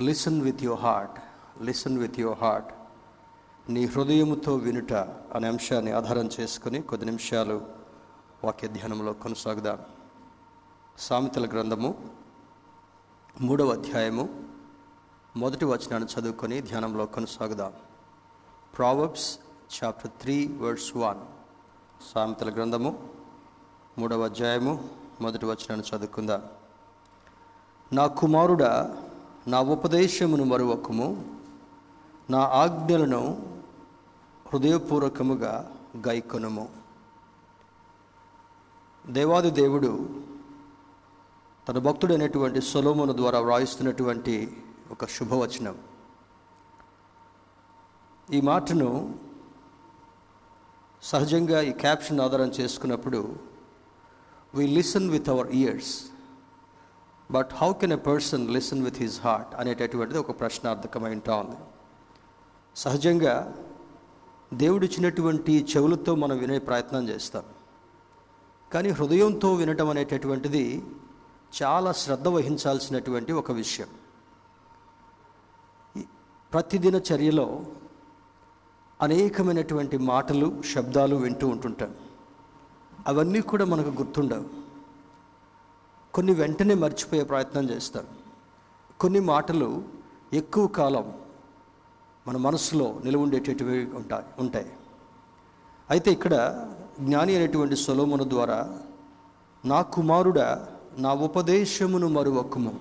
Listen with your heart listen with your heart నీ హృదయముతో వినుట అనే అంశాన్ని ఆధారం చేసుకుని కొద్ది నిమిషాలు వాక్య ధ్యానంలో కొనసాగుదాం. సామెతల గ్రంథము మూడవ అధ్యాయము మొదటి వచనాన్ని చదువుకొని ధ్యానంలో కొనసాగుదాం. Proverbs chapter three verse one సామెతల గ్రంథము మూడవ అధ్యాయము మొదటి వచనాన్ని చదువుకుందాం. నా కుమారుడా నా ఉపదేశమును మరువకము నా ఆజ్ఞలను హృదయపూర్వకముగా గైకొనము దేవాది దేవుడు తన భక్తుడైనటువంటి సొలోమును ద్వారా వ్రాయిస్తున్నటువంటి ఒక శుభవచనం. ఈ మాటను సహజంగా ఈ క్యాప్షన్ ఆధారం చేసుకున్నప్పుడు we listen with our ears but how can a person listen with his heart అనేటటువంటిది ఒక ప్రశ్నార్థకమై ఉంటా ఉంది. సహజంగా దేవుడిచ్చినటువంటి చెవులతో మనం వినే ప్రయత్నం చేస్తాం. కానీ హృదయంతో వినటం అనేటటువంటిది చాలా శ్రద్ధ వహించాల్సినటువంటి ఒక విషయం. ప్రతిదిన చర్యలో అనేకమైనటువంటి మాటలు శబ్దాలు వింటూ ఉంటుంటాం. అవన్నీ కూడా మనకు గుర్తుండవు. కొన్ని వెంటనే మర్చిపోయే ప్రయత్నం చేస్తాం కొన్ని మాటలు ఎక్కువ కాలం మన మనసులో నిలవుండేటటువంటివి ఉంటాయి ఉంటాయి. అయితే ఇక్కడ జ్ఞాని అనేటువంటి సొలోమును ద్వారా నా కుమారుడ నా ఉపదేశమును మరువకుము.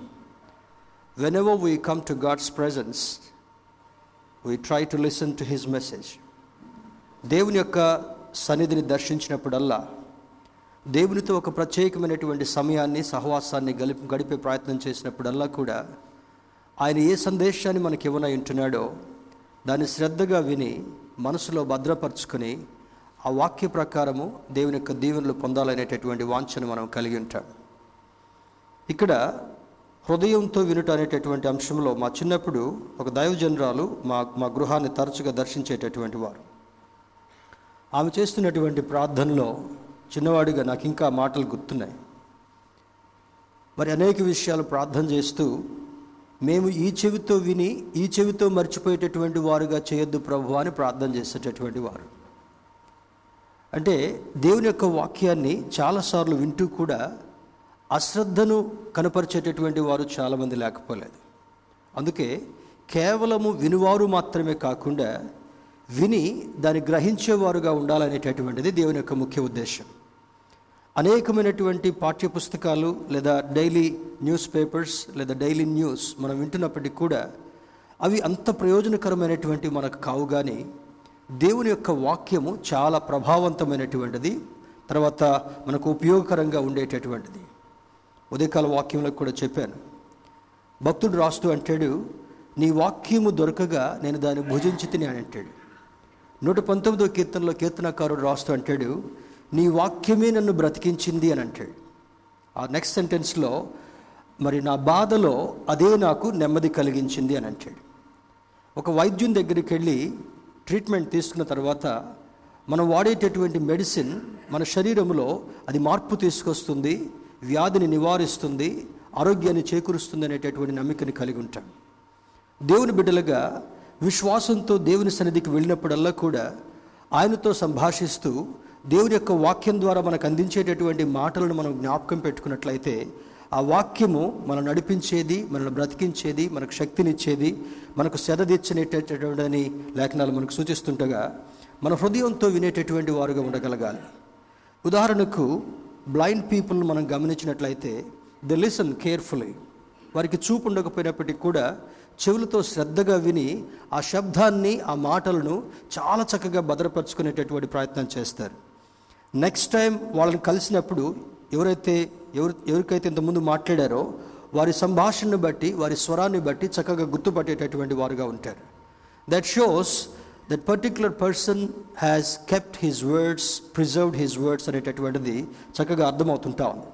Whenever we come to God's presence we try to listen to his message దేవుని యొక్క సన్నిధిని దర్శించినప్పుడల్లా దేవునితో ఒక ప్రత్యేకమైనటువంటి సమయాన్ని సహవాసాన్ని గలిపి గడిపే ప్రయత్నం చేసినప్పుడల్లా కూడా ఆయన ఏ సందేశాన్ని మనకి ఇవ్వనై ఉంటున్నాడో దాన్ని శ్రద్ధగా విని మనసులో భద్రపరుచుకొని ఆ వాక్య ప్రకారము దేవుని యొక్క దీవెనలు పొందాలనేటటువంటి వాంఛను మనం కలిగి ఉంటాం. ఇక్కడ హృదయంతో వినుట అనేటటువంటి అంశంలో మా చిన్నప్పుడు ఒక దైవజనరాలు మా మా గృహాన్ని తరచుగా దర్శించేటటువంటి వారు. ఆమె చేస్తున్నటువంటి ప్రార్థనలో చిన్నవాడిగా నాకు ఇంకా మాటలు గుర్తున్నాయి. మరి అనేక విషయాలు ప్రార్థన చేస్తూ మేము ఈ చెవితో విని ఈ చెవితో మర్చిపోయేటటువంటి వారుగా చేయొద్దు ప్రభు అని ప్రార్థన చేసేటటువంటి వారు. అంటే దేవుని యొక్క వాక్యాన్ని చాలాసార్లు వింటూ కూడా అశ్రద్ధను కనపరిచేటటువంటి వారు చాలామంది లేకపోలేదు. అందుకే కేవలము వినువారు మాత్రమే కాకుండా విని దాన్ని గ్రహించేవారుగా ఉండాలనేటటువంటిది దేవుని యొక్క ముఖ్య ఉద్దేశం. అనేకమైనటువంటి పాఠ్యపుస్తకాలు లేదా డైలీ న్యూస్ పేపర్స్ లేదా డైలీ న్యూస్ మనం వింటున్నప్పటికీ కూడా అవి అంత ప్రయోజనకరమైనటువంటి మనకు కావు కానీ దేవుని యొక్క వాక్యము చాలా ప్రభావవంతమైనటువంటిది తర్వాత మనకు ఉపయోగకరంగా ఉండేటటువంటిది. ఉదయకాల వాక్యంలో కూడా చెప్పాను. భక్తుడు రాస్తూ అంటాడు నీ వాక్యము దొరకగా నేను దాన్ని భుజించి తిని అని అంటాడు. నూట పంతొమ్మిదో కీర్తనలో కీర్తనకారుడు రాస్తూ అంటాడు నీ వాక్యమే నన్ను బ్రతికించింది అని అంటాడు. ఆ నెక్స్ట్ సెంటెన్స్లో మరి నా బాధలో అదే నాకు నెమ్మది కలిగించింది అని అంటాడు. ఒక వైద్యుని దగ్గరికి వెళ్ళి ట్రీట్మెంట్ తీసుకున్న తర్వాత మనం వాడేటటువంటి మెడిసిన్ మన శరీరంలో అది మార్పు తీసుకొస్తుంది వ్యాధిని నివారిస్తుంది ఆరోగ్యాన్ని చేకూరుస్తుంది అనేటటువంటి నమ్మికని కలిగి ఉంటాం. దేవుని బిడ్డలుగా విశ్వాసంతో దేవుని సన్నిధికి వెళ్ళినప్పుడల్లా కూడా ఆయనతో సంభాషిస్తూ దేవుని యొక్క వాక్యం ద్వారా మనకు అందించేటటువంటి మాటలను మనం జ్ఞాపకం పెట్టుకున్నట్లయితే ఆ వాక్యము మనం నడిపించేది మనల్ని బ్రతికించేది మనకు శక్తినిచ్చేది మనకు సెదదిచ్చినటువంటి లేఖనాలు మనకు సూచిస్తుండగా మన హృదయంతో వినేటటువంటి వారుగా ఉండగలగాలి. ఉదాహరణకు బ్లైండ్ పీపుల్ని మనం గమనించినట్లయితే ద లిసన్ కేర్ఫుల్లీ. వారికి చూపు ఉండకపోయినప్పటికీ కూడా చెవులతో శ్రద్ధగా విని ఆ శబ్దాన్ని ఆ మాటలను చాలా చక్కగా భద్రపరుచుకునేటటువంటి ప్రయత్నం చేస్తారు. నెక్స్ట్ టైం వాళ్ళని కలిసినప్పుడు ఎవరైతే ఎవరు ఎవరికైతే ఇంతకుముందు మాట్లాడారో వారి సంభాషణను బట్టి వారి స్వరాన్ని బట్టి చక్కగా గుర్తుపట్టేటటువంటి వారుగా ఉంటారు. That shows that particular person has kept his words preserved his words అనేటటువంటిది చక్కగా అర్థమవుతుంటా ఉంది.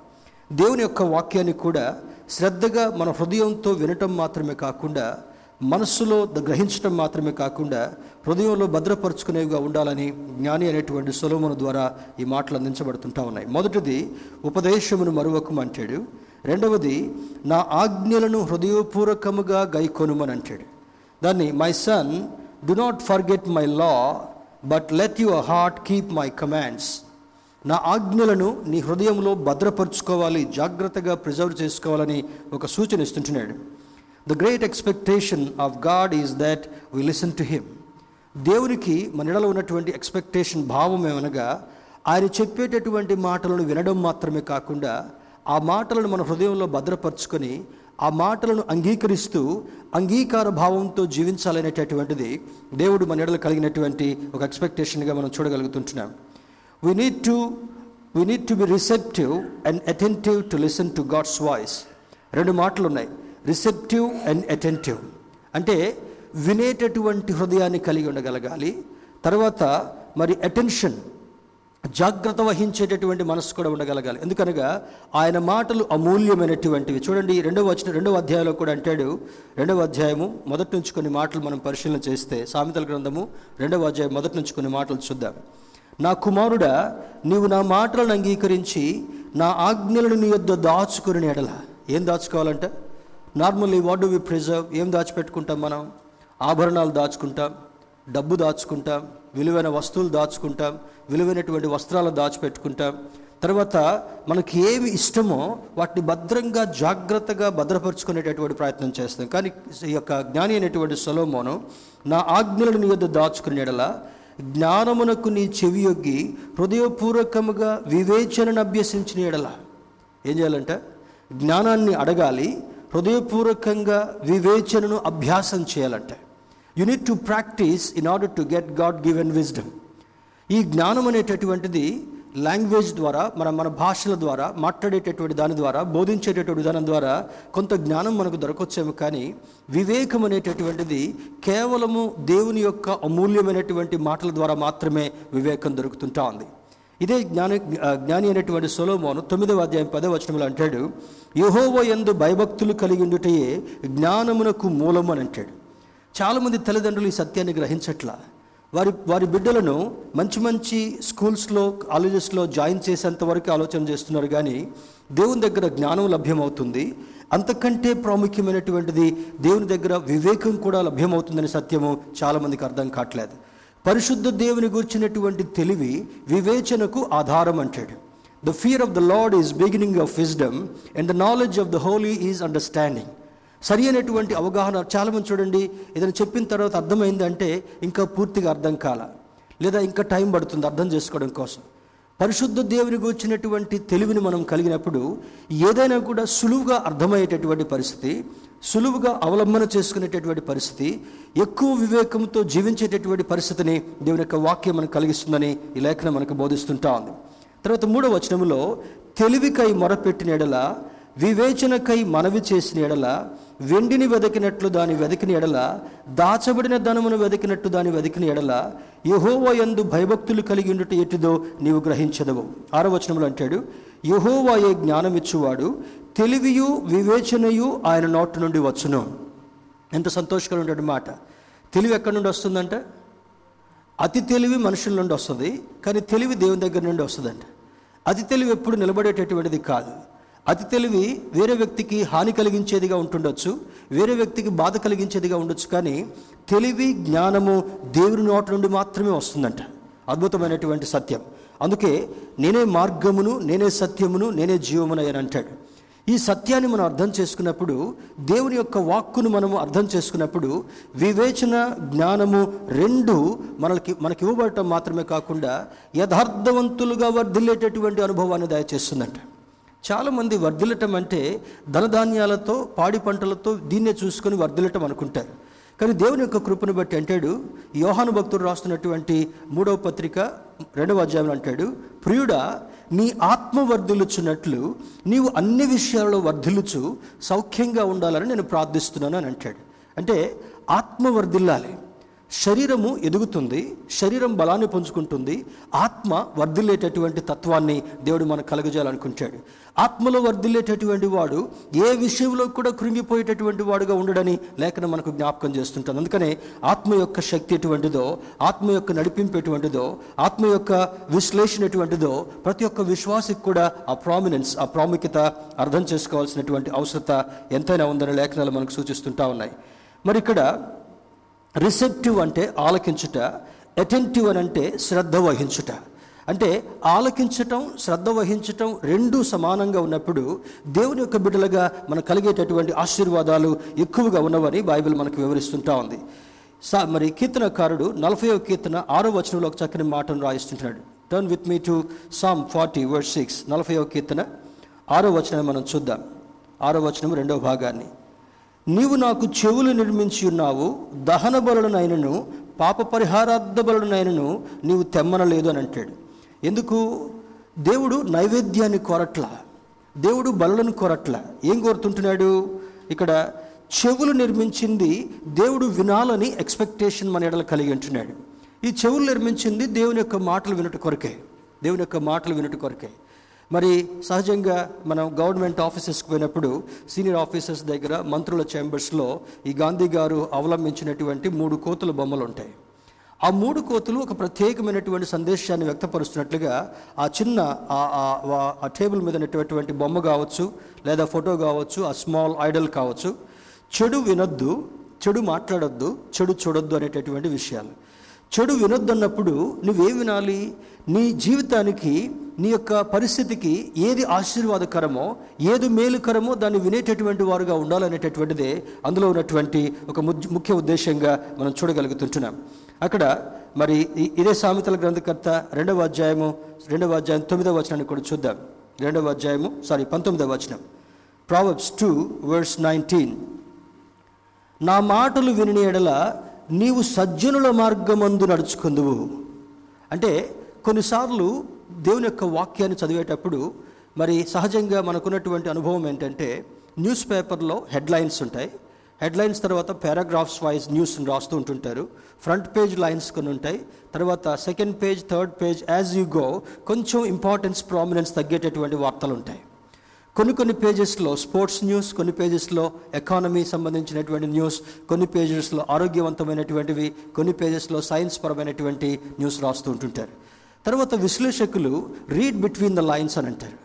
దేవుని యొక్క వాక్యాన్ని కూడా శ్రద్ధగా మన హృదయంతో వినటం మాత్రమే కాకుండా మనస్సులో గ్రహించడం మాత్రమే కాకుండా హృదయంలో భద్రపరుచుకునేవిగా ఉండాలని జ్ఞాని అనేటువంటి సులోమును ద్వారా ఈ మాటలు అందించబడుతుంటా ఉన్నాయి. మొదటిది ఉపదేశమును మరువకం అంటాడు. రెండవది నా ఆజ్ఞలను హృదయపూర్వకముగా గైకొనుమని అంటాడు. దాన్ని my son do not forget my law but let your heart keep my commands నా ఆజ్ఞలను నీ హృదయంలో భద్రపరుచుకోవాలి జాగ్రత్తగా ప్రిజర్వ్ చేసుకోవాలని ఒక సూచన ఇస్తుంటున్నాడు. The great expectation of God is that we listen to him దేవునికి మనలో ఉన్నటువంటి ఎక్స్పెక్టేషన్ భావం ఏమనగా ఆయన చెప్పేటటువంటి మాటలను వినడం మాత్రమే కాకుండా ఆ మాటలను మన హృదయంలో భద్రపరుచుకొని ఆ మాటలను అంగీకరిస్తూ అంగీకార భావంతో జీవించాలనేటటువంటిది దేవుడు మన ఎడలు కలిగినటువంటి ఒక ఎక్స్పెక్టేషన్గా మనం చూడగలుగుతుంటున్నాం. We need to we need to be receptive and attentive to listen to God's voice రెండు మాటలు ఉన్నాయి రిసెప్టివ్ అండ్ అటెంటివ్ అంటే వినేటటువంటి హృదయాన్ని కలిగి ఉండగలగాలి. తర్వాత మరి అటెన్షన్ జాగ్రత్త వహించేటటువంటి మనసు కూడా ఉండగలగాలి. ఎందుకనగా ఆయన మాటలు అమూల్యమైనటువంటివి. చూడండి రెండవ వచ్చిన రెండవ అధ్యాయంలో కూడా అంటాడు. రెండవ అధ్యాయము మొదటి నుంచి కొన్ని మాటలు మనం పరిశీలన చేస్తే సామెతల గ్రంథము రెండవ అధ్యాయం మొదటి నుంచి కొన్ని మాటలు చూద్దాం. నా కుమారుడా నీవు నా మాటలను అంగీకరించి నా ఆజ్ఞలను నీ యొద్ద దాచుకుని ఎడల. ఏం దాచుకోవాలంటే? Normally what do we preserve ఏం దాచిపెట్టుకుంటాం మనం? ఆభరణాలు దాచుకుంటాం డబ్బు దాచుకుంటాం విలువైన వస్తువులు దాచుకుంటాం విలువైనటువంటి వస్త్రాలు దాచిపెట్టుకుంటాం. తర్వాత మనకి ఏమి ఇష్టమో వాటిని భద్రంగా జాగ్రత్తగా భద్రపరుచుకునేటటువంటి ప్రయత్నం చేస్తాం. కానీ ఈ యొక్క జ్ఞాని అయినటువంటి సొలోమోను నా ఆజ్ఞలను నీ యొద్ద దాచుకునేలా జ్ఞానమునకు నీ చెవి యొగ్గి హృదయపూర్వకముగా వివేచనను అభ్యసించిన ఎడల. ఏం చేయాలంటే జ్ఞానాన్ని అడగాలి హృదయపూర్వకంగా వివేచనను అభ్యాసం చేయాలంటే. You need to practise in order to get God given wisdom ఈ జ్ఞానం అనేటటువంటిది లాంగ్వేజ్ ద్వారా మన మన భాషల ద్వారా మాట్లాడేటటువంటి దాని ద్వారా బోధించేటటువంటి విధానం ద్వారా కొంత జ్ఞానం మనకు దొరకొచ్చేమో కానీ వివేకం అనేటటువంటిది కేవలము దేవుని యొక్క అమూల్యమైనటువంటి మాటల ద్వారా మాత్రమే వివేకం దొరుకుతుంటా ఉంది. ఇదే జ్ఞాన జ్ఞాని అయినటువంటి సొలోమోను తొమ్మిదవ అధ్యాయం పదవ వచనంలో అంటాడు యహోవో ఎందు భయభక్తులు కలిగి ఉండుటయే జ్ఞానమునకు మూలము అని అంటాడు. చాలామంది తల్లిదండ్రులు ఈ సత్యాన్ని గ్రహించట్లా. వారి వారి బిడ్డలను మంచి మంచి స్కూల్స్లో కాలేజెస్లో జాయిన్ చేసేంత వరకు ఆలోచన చేస్తున్నారు కానీ దేవుని దగ్గర జ్ఞానం లభ్యమవుతుంది. అంతకంటే ప్రాముఖ్యమైనటువంటిది దేవుని దగ్గర వివేకం కూడా లభ్యమవుతుందనే సత్యము చాలామందికి అర్థం కావట్లేదు. పరిశుద్ధ దేవుని గురించినటువంటి తెలివి వివేచనకు ఆధారం అంటాడు. The fear of the Lord is beginning of wisdom and the knowledge of the holy is understanding సరి అయినటువంటి అవగాహన చాలామంది చూడండి ఏదైనా చెప్పిన తర్వాత అర్థమైందంటే ఇంకా పూర్తిగా అర్థం కాల. లేదా ఇంకా టైం పడుతుంది అర్థం చేసుకోవడం కోసం. పరిశుద్ధ దేవుని గురించినటువంటి తెలివిని మనం కలిగినప్పుడు ఏదైనా కూడా సులువుగా అర్థమయ్యేటటువంటి పరిస్థితి సులువుగా అవలంబన చేసుకునేటటువంటి పరిస్థితి ఎక్కువ వివేకంతో జీవించేటటువంటి పరిస్థితిని దేవుని యొక్క వాక్యం మనకు కలిగిస్తుందని ఈ లేఖనం మనకు బోధిస్తుంటా ఉంది. తర్వాత మూడవ వచనములో తెలివికై మొరపెట్టిన ఎడల వివేచనకై మనవి చేసిన ఎడల వెండిని వెదకినట్లు దాని వెదకిన ఎడల దాచబడిన ధనమును వెదకినట్టు దాని వెదకిన ఎడల యహోవ యందు భయభక్తులు కలిగి ఉండుట ఎటుదో నీవు గ్రహించదవు. ఆరో వచనములు అంటాడు యహోవాయే జ్ఞానమిచ్చువాడు తెలివియు వివేచనయు ఆయన నోటి నుండి వచ్చును. ఎంత సంతోషకరమైన మాట. తెలివి ఎక్కడి నుండి వస్తుందంటే? అతి తెలివి మనుషుల నుండి వస్తుంది కానీ తెలివి దేవుని దగ్గర నుండి వస్తుందంట. అతి తెలివి ఎప్పుడు నిలబడేటటువంటిది కాదు. అతి తెలివి వేరే వ్యక్తికి హాని కలిగించేదిగా ఉంటుండొచ్చు వేరే వ్యక్తికి బాధ కలిగించేదిగా ఉండొచ్చు కానీ తెలివి జ్ఞానము దేవుని నోటి నుండి మాత్రమే వస్తుందంట. అద్భుతమైనటువంటి సత్యం. అందుకే నేనే మార్గమును నేనే సత్యమును నేనే జీవమును అని అంటాడు. ఈ సత్యాన్ని మనం అర్థం చేసుకున్నప్పుడు దేవుని యొక్క వాక్కును మనము అర్థం చేసుకున్నప్పుడు వివేచన జ్ఞానము రెండు మనకి మనకి ఇవ్వబడటం మాత్రమే కాకుండా యథార్థవంతులుగా వర్ధిల్లేటటువంటి అనుభవాన్ని దయచేస్తుందంట. చాలామంది వర్ధిల్లటం అంటే ధనధాన్యాలతో పాడి పంటలతో దీన్నే చూసుకొని వర్ధిల్లటం అనుకుంటారు. కానీ దేవుని యొక్క కృపను బట్టి అంటాడు యోహాను భక్తుడు రాస్తున్నటువంటి మూడవ పత్రిక రెండవ అధ్యాయం అంటాడు ప్రియుడా నీ ఆత్మ వర్ధిలుచున్నట్లు నీవు అన్ని విషయాల్లో వర్ధిల్లుచు సౌఖ్యంగా ఉండాలని నేను ప్రార్థిస్తున్నాను అని అంటాడు. అంటే ఆత్మ వర్ధిల్లాలి. శరీరము ఎదుగుతుంది శరీరం బలాన్ని పుంజుకుంటుంది ఆత్మ వర్ధిల్లేటటువంటి తత్వాన్ని దేవుడు మనకు కలగజేయాలనుకుంటాడు. ఆత్మలో వర్ధిల్లేటటువంటి వాడు ఏ విషయంలో కూడా కృంగిపోయేటటువంటి వాడుగా ఉండడని లేఖనం మనకు జ్ఞాపకం చేస్తుంటుంది. అందుకనే ఆత్మ యొక్క శక్తి ఎటువంటిదో ఆత్మ యొక్క నడిపింపు ఎటువంటిదో ఆత్మ యొక్క విశ్లేషణ ఎటువంటిదో ప్రతి ఒక్క విశ్వాసికి కూడా ఆ ప్రామినెన్స్ ఆ ప్రాముఖ్యత అర్థం చేసుకోవాల్సినటువంటి అవసరత ఎంతైనా ఉందని లేఖనాలు మనకు సూచిస్తుంటా ఉన్నాయి. మరి ఇక్కడ రిసెప్టివ్ అంటే ఆలకించుట అటెంటివ్ అని అంటే శ్రద్ధ వహించుట. అంటే ఆలకించటం శ్రద్ధ వహించటం రెండూ సమానంగా ఉన్నప్పుడు దేవుని యొక్క బిడ్డలుగా మనకు కలిగేటటువంటి ఆశీర్వాదాలు ఎక్కువగా ఉన్నవని బైబిల్ మనకు వివరిస్తుంటా ఉంది. సా మరి కీర్తనకారుడు నలభై కీర్తన ఆరో వచనంలో ఒక చక్కని మాటను రాయిస్తుంటున్నాడు. Turn with me to psalm forty verse six నలభైవ కీర్తన ఆరో వచనాన్ని మనం చూద్దాం. ఆరో వచనం రెండవ భాగాన్ని. నీవు నాకు చెవులు నిర్మించి ఉన్నావు దహన బలులనైనను పాప పరిహారార్థ బలులనైనను నీవు తెమ్మనలేదు అని అంటాడు. ఎందుకు? దేవుడు నైవేద్యాన్ని కొరట్ల. దేవుడు బలులను కొరట్ల. ఏం కోరుతుంటున్నాడు? ఇక్కడ చెవులు నిర్మించింది దేవుడు వినాలని ఎక్స్పెక్టేషన్ మన ఎడలు కలిగి ఉంటున్నాడు. ఈ చెవులు నిర్మించింది దేవుని యొక్క మాటలు వినట కొరకే. దేవుని యొక్క మాటలు వినట కొరకే. మరి సహజంగా మనం గవర్నమెంట్ ఆఫీసెస్కి పోయినప్పుడు సీనియర్ ఆఫీసర్స్ దగ్గర మంత్రుల ఛాంబర్స్లో ఈ గాంధీ గారు అవలంబించినటువంటి మూడు కోతుల బొమ్మలు ఉంటాయి ఆ మూడు కోతులు ఒక ప్రత్యేకమైనటువంటి సందేశాన్ని వ్యక్తపరుస్తున్నట్లుగా ఆ చిన్న ఆ- ఆ- ఆ- ఆ టేబుల్ మీద ఉన్నటువంటి బొమ్మ కావచ్చు లేదా ఫోటో కావచ్చు ఆ స్మాల్ ఐడల్ కావచ్చు. చెడు వినొద్దు చెడు మాట్లాడొద్దు చెడు చూడొద్దు అనేటటువంటి విషయాలు. చెడు వినొద్దన్నప్పుడు నువ్వేం వినాలి? నీ జీవితానికి నీ యొక్క పరిస్థితికి ఏది ఆశీర్వాదకరమో ఏది మేలుకరమో దాన్ని వినేటటువంటి వారుగా ఉండాలనేటటువంటిదే అందులో ఉన్నటువంటి ఒక ముఖ్య ఉద్దేశంగా మనం చూడగలుగుతుంటున్నాం. అక్కడ మరి ఇదే సామెతల గ్రంథకర్త రెండవ అధ్యాయము రెండవ అధ్యాయం తొమ్మిదవ వచనాన్ని కూడా చూద్దాం. రెండవ అధ్యాయము సారీ పంతొమ్మిదవ వచనం. ప్రావబ్స్ టూ వర్స్ నైన్టీన్ నా మాటలు విని ఎడల నీవు సజ్జనుల మార్గమందు నడుచుకుందువు. అంటే కొన్నిసార్లు దేవుని యొక్క వాక్యాన్ని చదివేటప్పుడు మరి సహజంగా మనకున్నటువంటి అనుభవం ఏంటంటే న్యూస్ పేపర్లో హెడ్లైన్స్ ఉంటాయి. హెడ్లైన్స్ తర్వాత పారాగ్రాఫ్స్ వైజ్ న్యూస్ని రాస్తూ ఉంటుంటారు. ఫ్రంట్ పేజ్ లైన్స్ కొన్ని ఉంటాయి. తర్వాత second page third page as you go కొంచెం ఇంపార్టెన్స్ ప్రామినెన్స్ తగ్గేటటువంటి వార్తలు ఉంటాయి. కొన్ని కొన్ని పేజెస్లో స్పోర్ట్స్ న్యూస్ కొన్ని పేజెస్లో ఎకానమీ సంబంధించినటువంటి న్యూస్ కొన్ని పేజెస్లో ఆరోగ్యవంతమైనటువంటివి కొన్ని పేజెస్లో సైన్స్ పరమైనటువంటి న్యూస్ రాస్తూ ఉంటుంటారు. తర్వాత విశ్లేషకులు రీడ్ బిట్వీన్ ద లైన్స్ అని అంటారు.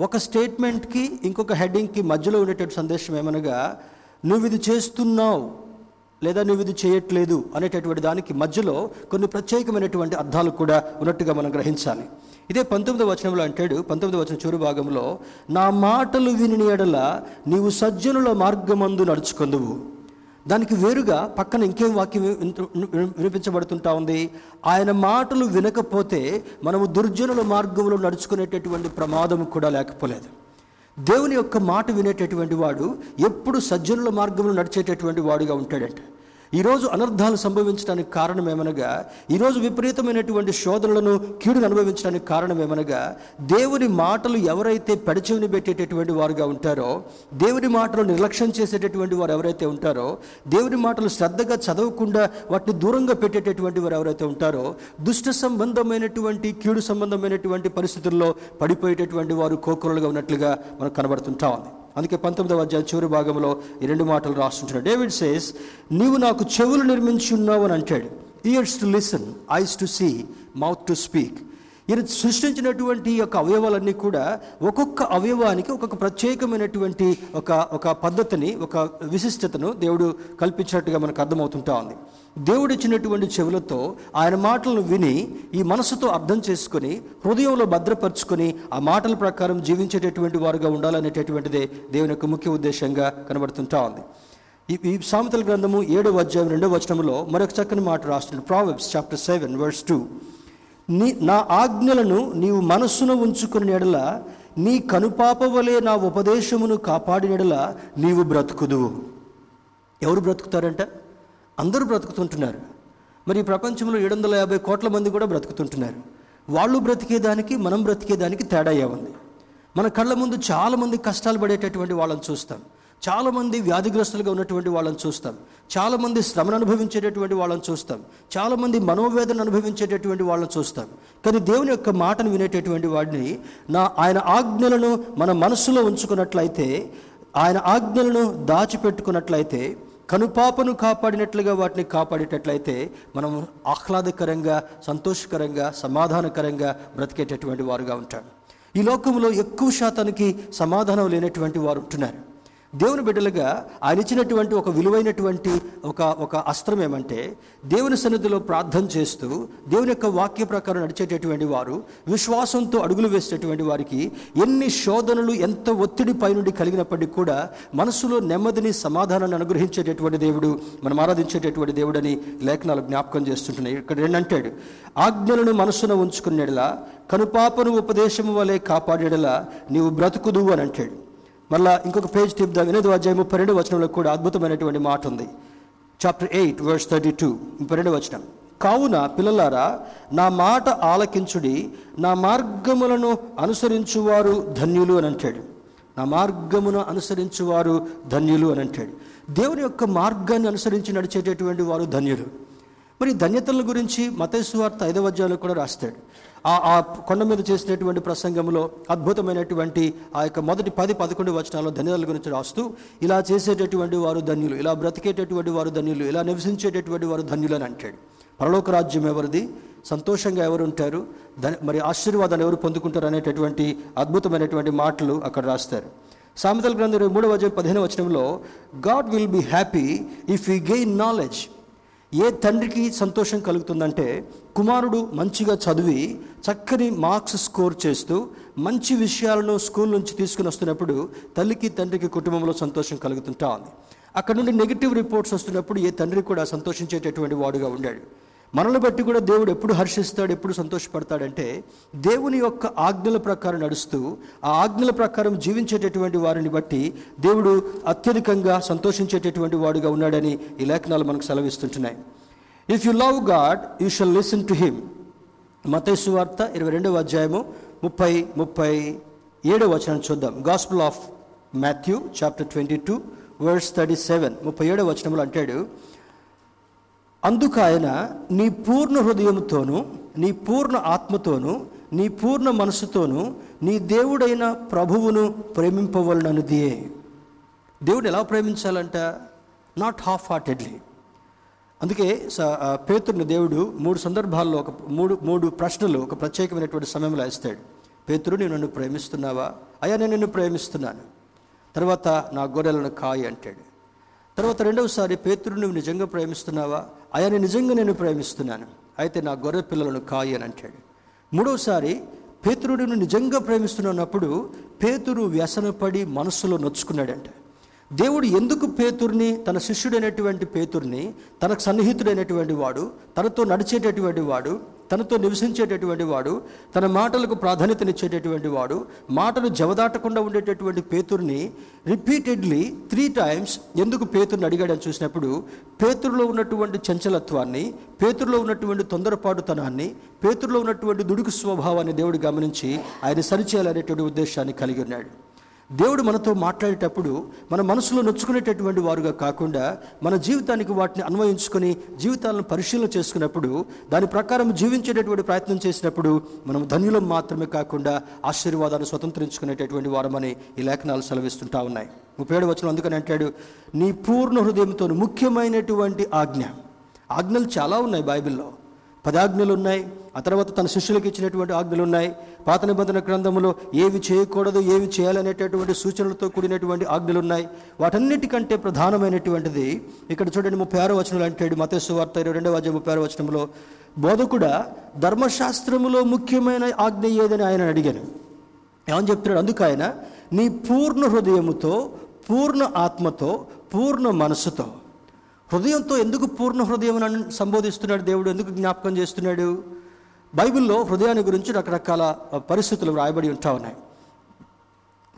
ఒక స్టేట్మెంట్కి ఇంకొక హెడ్డింగ్కి మధ్యలో ఉండేటువంటి సందేశం ఏమనగా నువ్వు ఇది చేస్తున్నావు లేదా నువ్వు ఇది చేయట్లేదు అనేటటువంటి దానికి మధ్యలో కొన్ని ప్రత్యేకమైనటువంటి అర్థాలు కూడా ఉన్నట్టుగా మనం గ్రహించాలి. ఇదే పంతొమ్మిదవ వచనంలో అంటాడు పంతొమ్మిదవ వచనం చివరి భాగంలో నా మాటలు విని ఎడల నీవు సజ్జనుల మార్గమందు నడుచుకుందువు. దానికి వేరుగా పక్కన ఇంకేం వాక్యం వినిపించబడుతుంటా ఉంది? ఆయన మాటలు వినకపోతే మనము దుర్జనుల మార్గంలో నడుచుకునేటటువంటి ప్రమాదం కూడా లేకపోలేదు. దేవుని యొక్క మాట వినేటటువంటి వాడు ఎప్పుడు సజ్జనుల మార్గంలో నడిచేటటువంటి వాడుగా ఉంటాడంట. ఈరోజు అనర్థాలు సంభవించడానికి కారణం ఏమనగా ఈరోజు విపరీతమైనటువంటి శోధనలను కీడును అనుభవించడానికి కారణం ఏమనగా దేవుని మాటలు ఎవరైతే పెడచెవిని పెట్టేటటువంటి వారుగా ఉంటారో దేవుని మాటలు నిర్లక్ష్యం చేసేటటువంటి వారు ఎవరైతే ఉంటారో దేవుని మాటలు శ్రద్ధగా చదవకుండా వాటిని దూరంగా పెట్టేటటువంటి వారు ఎవరైతే ఉంటారో దుష్ట సంబంధమైనటువంటి కీడు సంబంధమైనటువంటి పరిస్థితుల్లో పడిపోయేటటువంటి వారు కోకొరలుగా ఉన్నట్లుగా మనకు కనబడుతుంటా ఉంది. అందుకే పంతొమ్మిదవ అధ్యాయం చివరి భాగంలో ఈ రెండు మాటలు రాస్తుంటాడు డేవిడ్ సేస్ నీవు నాకు చెవులు నిర్మించున్నావు అని అంటాడు. Ears to listen eyes to see mouth to speak ఈయన సృష్టించినటువంటి యొక్క అవయవాలన్నీ కూడా ఒక్కొక్క అవయవానికి ఒక్కొక్క ప్రత్యేకమైనటువంటి ఒక ఒక పద్ధతిని ఒక విశిష్టతను దేవుడు కల్పించినట్టుగా మనకు అర్థమవుతుంటా ఉంది. దేవుడు ఇచ్చినటువంటి చెవులతో ఆయన మాటలను విని ఈ మనసుతో అర్థం చేసుకొని హృదయంలో భద్రపరుచుకొని ఆ మాటల ప్రకారం జీవించేటటువంటి వారుగా ఉండాలనేటటువంటిదే దేవుని యొక్క ముఖ్య ఉద్దేశంగా కనబడుతుంటా ఉంది. ఈ ఈ సామెతల గ్రంథము ఏడవ అధ్యాయం రెండవ వచనంలో మరొక చక్కని మాట రాస్తున్నాడు. Proverbs chapter seven verse two నీ నా ఆజ్ఞలను నీవు మనస్సును ఉంచుకుని ఎడల నీ కనుపాప వలె నా ఉపదేశమును కాపాడిన ఎడల నీవు బ్రతుకుదువు. ఎవరు బ్రతుకుతారంట? అందరూ బ్రతుకుతుంటున్నారు. మరి ప్రపంచంలో ఏడు వందల యాభై కోట్ల మంది కూడా బ్రతుకుతుంటున్నారు. వాళ్ళు బ్రతికేదానికి మనం బ్రతికేదానికి తేడా ఏముంది? మన కళ్ళ ముందు చాలామంది కష్టాలు పడేటటువంటి వాళ్ళని చూస్తాం. చాలామంది వ్యాధిగ్రస్తులుగా ఉన్నటువంటి వాళ్ళని చూస్తాం. చాలామంది శ్రమను అనుభవించేటటువంటి వాళ్ళని చూస్తాం. చాలామంది మనోవేదన అనుభవించేటటువంటి వాళ్ళని చూస్తాం. కానీ దేవుని యొక్క మాటను వినేటటువంటి వాడిని నా ఆయన ఆజ్ఞలను మన మనస్సులో ఉంచుకున్నట్లయితే ఆయన ఆజ్ఞలను దాచిపెట్టుకున్నట్లయితే కనుపాపను కాపాడినట్లుగా వాటిని కాపాడేటట్లయితే మనం ఆహ్లాదకరంగా సంతోషకరంగా సమాధానకరంగా బ్రతికేటటువంటి వారుగా ఉంటాం. ఈ లోకంలో ఎక్కువ శాతానికి సమాధానం లేనటువంటి వారు ఉంటున్నారు. దేవుని బిడ్డలుగా ఆయన ఇచ్చినటువంటి ఒక విలువైనటువంటి ఒక ఒక అస్త్రం ఏమంటే దేవుని సన్నిధిలో ప్రార్థన చేస్తూ దేవుని యొక్క వాక్య ప్రకారం నడిచేటటువంటి వారు విశ్వాసంతో అడుగులు వేసేటటువంటి వారికి ఎన్ని శోధనలు ఎంత ఒత్తిడి పైనుండి కలిగినప్పటికీ కూడా మనసులో నెమ్మదిని సమాధానాన్ని అనుగ్రహించేటటువంటి దేవుడు మనం ఆరాధించేటటువంటి దేవుడని లేఖనాలు జ్ఞాపకం చేస్తుంటున్నాయి. ఇక్కడ ఏంటంటాడు ఆజ్ఞలను మనసున ఉంచుకునేలా కనుపాపను ఉపదేశము వలె కాపాడేలా నీవు బ్రతుకుదు అని అంటాడు. మళ్ళా ఇంకొక పేజ్ తిప్పుదాం ఎనిమిది అధ్యాయం ముప్పై రెండు వచనంలో కూడా అద్భుతమైనటువంటి మాట ఉంది. Chapter eight verse thirty two ముప్పై రెండు వచనం. కావున పిల్లలారా నా మాట ఆలకించుడి నా మార్గములను అనుసరించువారు ధన్యులు అని అంటాడు. నా మార్గమును అనుసరించువారు ధన్యులు అని అంటాడు. దేవుని యొక్క మార్గాన్ని అనుసరించి నడిచేటటువంటి వారు ధన్యులు. మరి ధన్యతల గురించి మతేశ్వార్త ఐదవ అధ్యాయంలో కూడా రాస్తాడు. ఆ ఆ కొండ మీద చేసినటువంటి ప్రసంగంలో అద్భుతమైనటువంటి ఆ యొక్క మొదటి పది పదకొండు వచనాల్లో ధన్యతల గురించి రాస్తూ ఇలా చేసేటటువంటి వారు ధన్యులు ఇలా బ్రతికేటటువంటి వారు ధన్యులు ఇలా నివసించేటటువంటి వారు ధన్యులు అని అంటాడు. పరలోక రాజ్యం ఎవరిది? సంతోషంగా ఎవరు ఉంటారు? మరి ఆశీర్వాదాలు ఎవరు పొందుకుంటారు అనేటటువంటి అద్భుతమైనటువంటి మాటలు అక్కడ రాస్తారు. సామెతల గ్రంథం ఇరవై మూడవ అధ్యాయం పదిహేను వచనంలో God will be happy if you gain knowledge ఏ తండ్రికి సంతోషం కలుగుతుందంటే కుమారుడు మంచిగా చదివి చక్కని మార్క్స్ స్కోర్ చేస్తూ మంచి విషయాలను స్కూల్ నుంచి తీసుకుని వస్తున్నప్పుడు తల్లికి తండ్రికి కుటుంబంలో సంతోషం కలుగుతుంటా ఉంది. అక్కడ నుండి నెగిటివ్ రిపోర్ట్స్ వస్తున్నప్పుడు ఏ తండ్రి కూడా సంతోషించేటటువంటి వాడుగా ఉండాడు. మనల్ని బట్టి కూడా దేవుడు ఎప్పుడు హర్షిస్తాడు ఎప్పుడు సంతోషపడతాడంటే దేవుని యొక్క ఆజ్ఞల ప్రకారం నడుస్తూ ఆ ఆజ్ఞల ప్రకారం జీవించేటటువంటి వారిని బట్టి దేవుడు అత్యధికంగా సంతోషించేటటువంటి వాడుగా ఉన్నాడని ఈ లేఖనాలు మనకు సెలవిస్తుంటున్నాయి. If you love God you shall listen to him మతేసు వార్త ఇరవై రెండవ అధ్యాయము ముప్పై ముప్పై ఏడవ వచనం చూద్దాం. Gospel of Matthew chapter twenty two verse thirty seven ముప్పై ఏడవ వచనంలో అంటాడు అందుకు ఆయన నీ పూర్ణ హృదయంతోనూ నీ పూర్ణ ఆత్మతోనూ నీ పూర్ణ మనసుతోనూ నీ దేవుడైన ప్రభువును ప్రేమింపవలననిదియే. దేవుడు ఎలా ప్రేమించాలంట? నాట్ హాఫ్ హార్టెడ్లీ అందుకే స- దేవుడు మూడు సందర్భాల్లో ఒక మూడు మూడు ప్రశ్నలు ఒక ప్రత్యేకమైనటువంటి సమయంలో ఇస్తాడు పేతుడు నేను నన్ను ప్రేమిస్తున్నావా? అయ్యా నేను నిన్ను ప్రేమిస్తున్నాను. తర్వాత నా గొర్రెలను కాయి అంటాడు. తర్వాత రెండవసారి పేతురు నువ్వు నిజంగా ప్రేమిస్తున్నావా? అయ్యా నేను నిజంగా నేను ప్రేమిస్తున్నాను. అయితే నా గొర్రె పిల్లలను కాయి అని అంటాడు. మూడవసారి పేతురుడు నిజంగా ప్రేమిస్తున్నప్పుడు పేతురు వ్యసనపడి మనస్సులో నొచ్చుకున్నాడంట. దేవుడు ఎందుకు పేతుర్ని తన శిష్యుడైనటువంటి పేతుర్ని తనకు సన్నిహితుడైనటువంటి వాడు తనతో నడిచేటటువంటి వాడు తనతో నివసించేటటువంటి వాడు తన మాటలకు ప్రాధాన్యతనిచ్చేటటువంటి వాడు మాటలు జవదాటకుండా ఉండేటటువంటి పేతుర్ని రిపీటెడ్లీ త్రీ టైమ్స్ ఎందుకు పేతుర్ని అడిగాడని చూసినప్పుడు పేతురులో ఉన్నటువంటి చంచలత్వాన్ని పేతురులో ఉన్నటువంటి తొందరపాటుతనాన్ని పేతురులో ఉన్నటువంటి దుడుకు స్వభావాన్ని దేవుడు గమనించి ఆయన సరిచేయాలనేటువంటి ఉద్దేశాన్ని కలిగి ఉన్నాడు. దేవుడు మనతో మాట్లాడేటప్పుడు మన మనసులో నొచ్చుకునేటటువంటి వారుగా కాకుండా మన జీవితానికి వాటిని అన్వయించుకొని జీవితాలను పరిశీలన చేసుకున్నప్పుడు దాని ప్రకారం జీవించేటటువంటి ప్రయత్నం చేసినప్పుడు మనం ధన్యులం మాత్రమే కాకుండా ఆశీర్వాదాన్ని స్వతంత్రించుకునేటటువంటి వారమని ఈ లేఖనాలు సెలవిస్తుంటా ఉన్నాయి. ముప్పై ఏడు వచ్చిన అందుకని అంటాడు నీ పూర్ణ హృదయంతో ముఖ్యమైనటువంటి ఆజ్ఞ. ఆజ్ఞలు చాలా ఉన్నాయి బైబిల్లో. పదాజ్ఞలు ఉన్నాయి ఆ తర్వాత తన శిష్యులకు ఇచ్చినటువంటి ఆజ్ఞలు ఉన్నాయి పాత నిబంధన గ్రంథంలో ఏవి చేయకూడదు ఏవి చేయాలనేటటువంటి సూచనలతో కూడినటువంటి ఆజ్ఞలు ఉన్నాయి వాటన్నిటికంటే ప్రధానమైనటువంటిది ఇక్కడ చూడండి ముప్పై ఆరో వచనంలో అంటాడు మతేసు వార్త ఇరవై రెండవ అధ్యాయం ముప్పై ఆరో వచనంలో. బోధకుడా ధర్మశాస్త్రములో ముఖ్యమైన ఆజ్ఞ ఏదని ఆయన అడిగాను. ఏమని చెప్తున్నాడు? అందుకు ఆయన నీ పూర్ణ హృదయముతో పూర్ణ ఆత్మతో పూర్ణ మనసుతో హృదయంతో ఎందుకు పూర్ణ హృదయం సంబోధిస్తున్నాడు దేవుడు? ఎందుకు జ్ఞాపకం చేస్తున్నాడు? బైబిల్లో హృదయాన్ని గురించి రకరకాల పరిస్థితులు వ్రాయబడి ఉంటా ఉన్నాయి.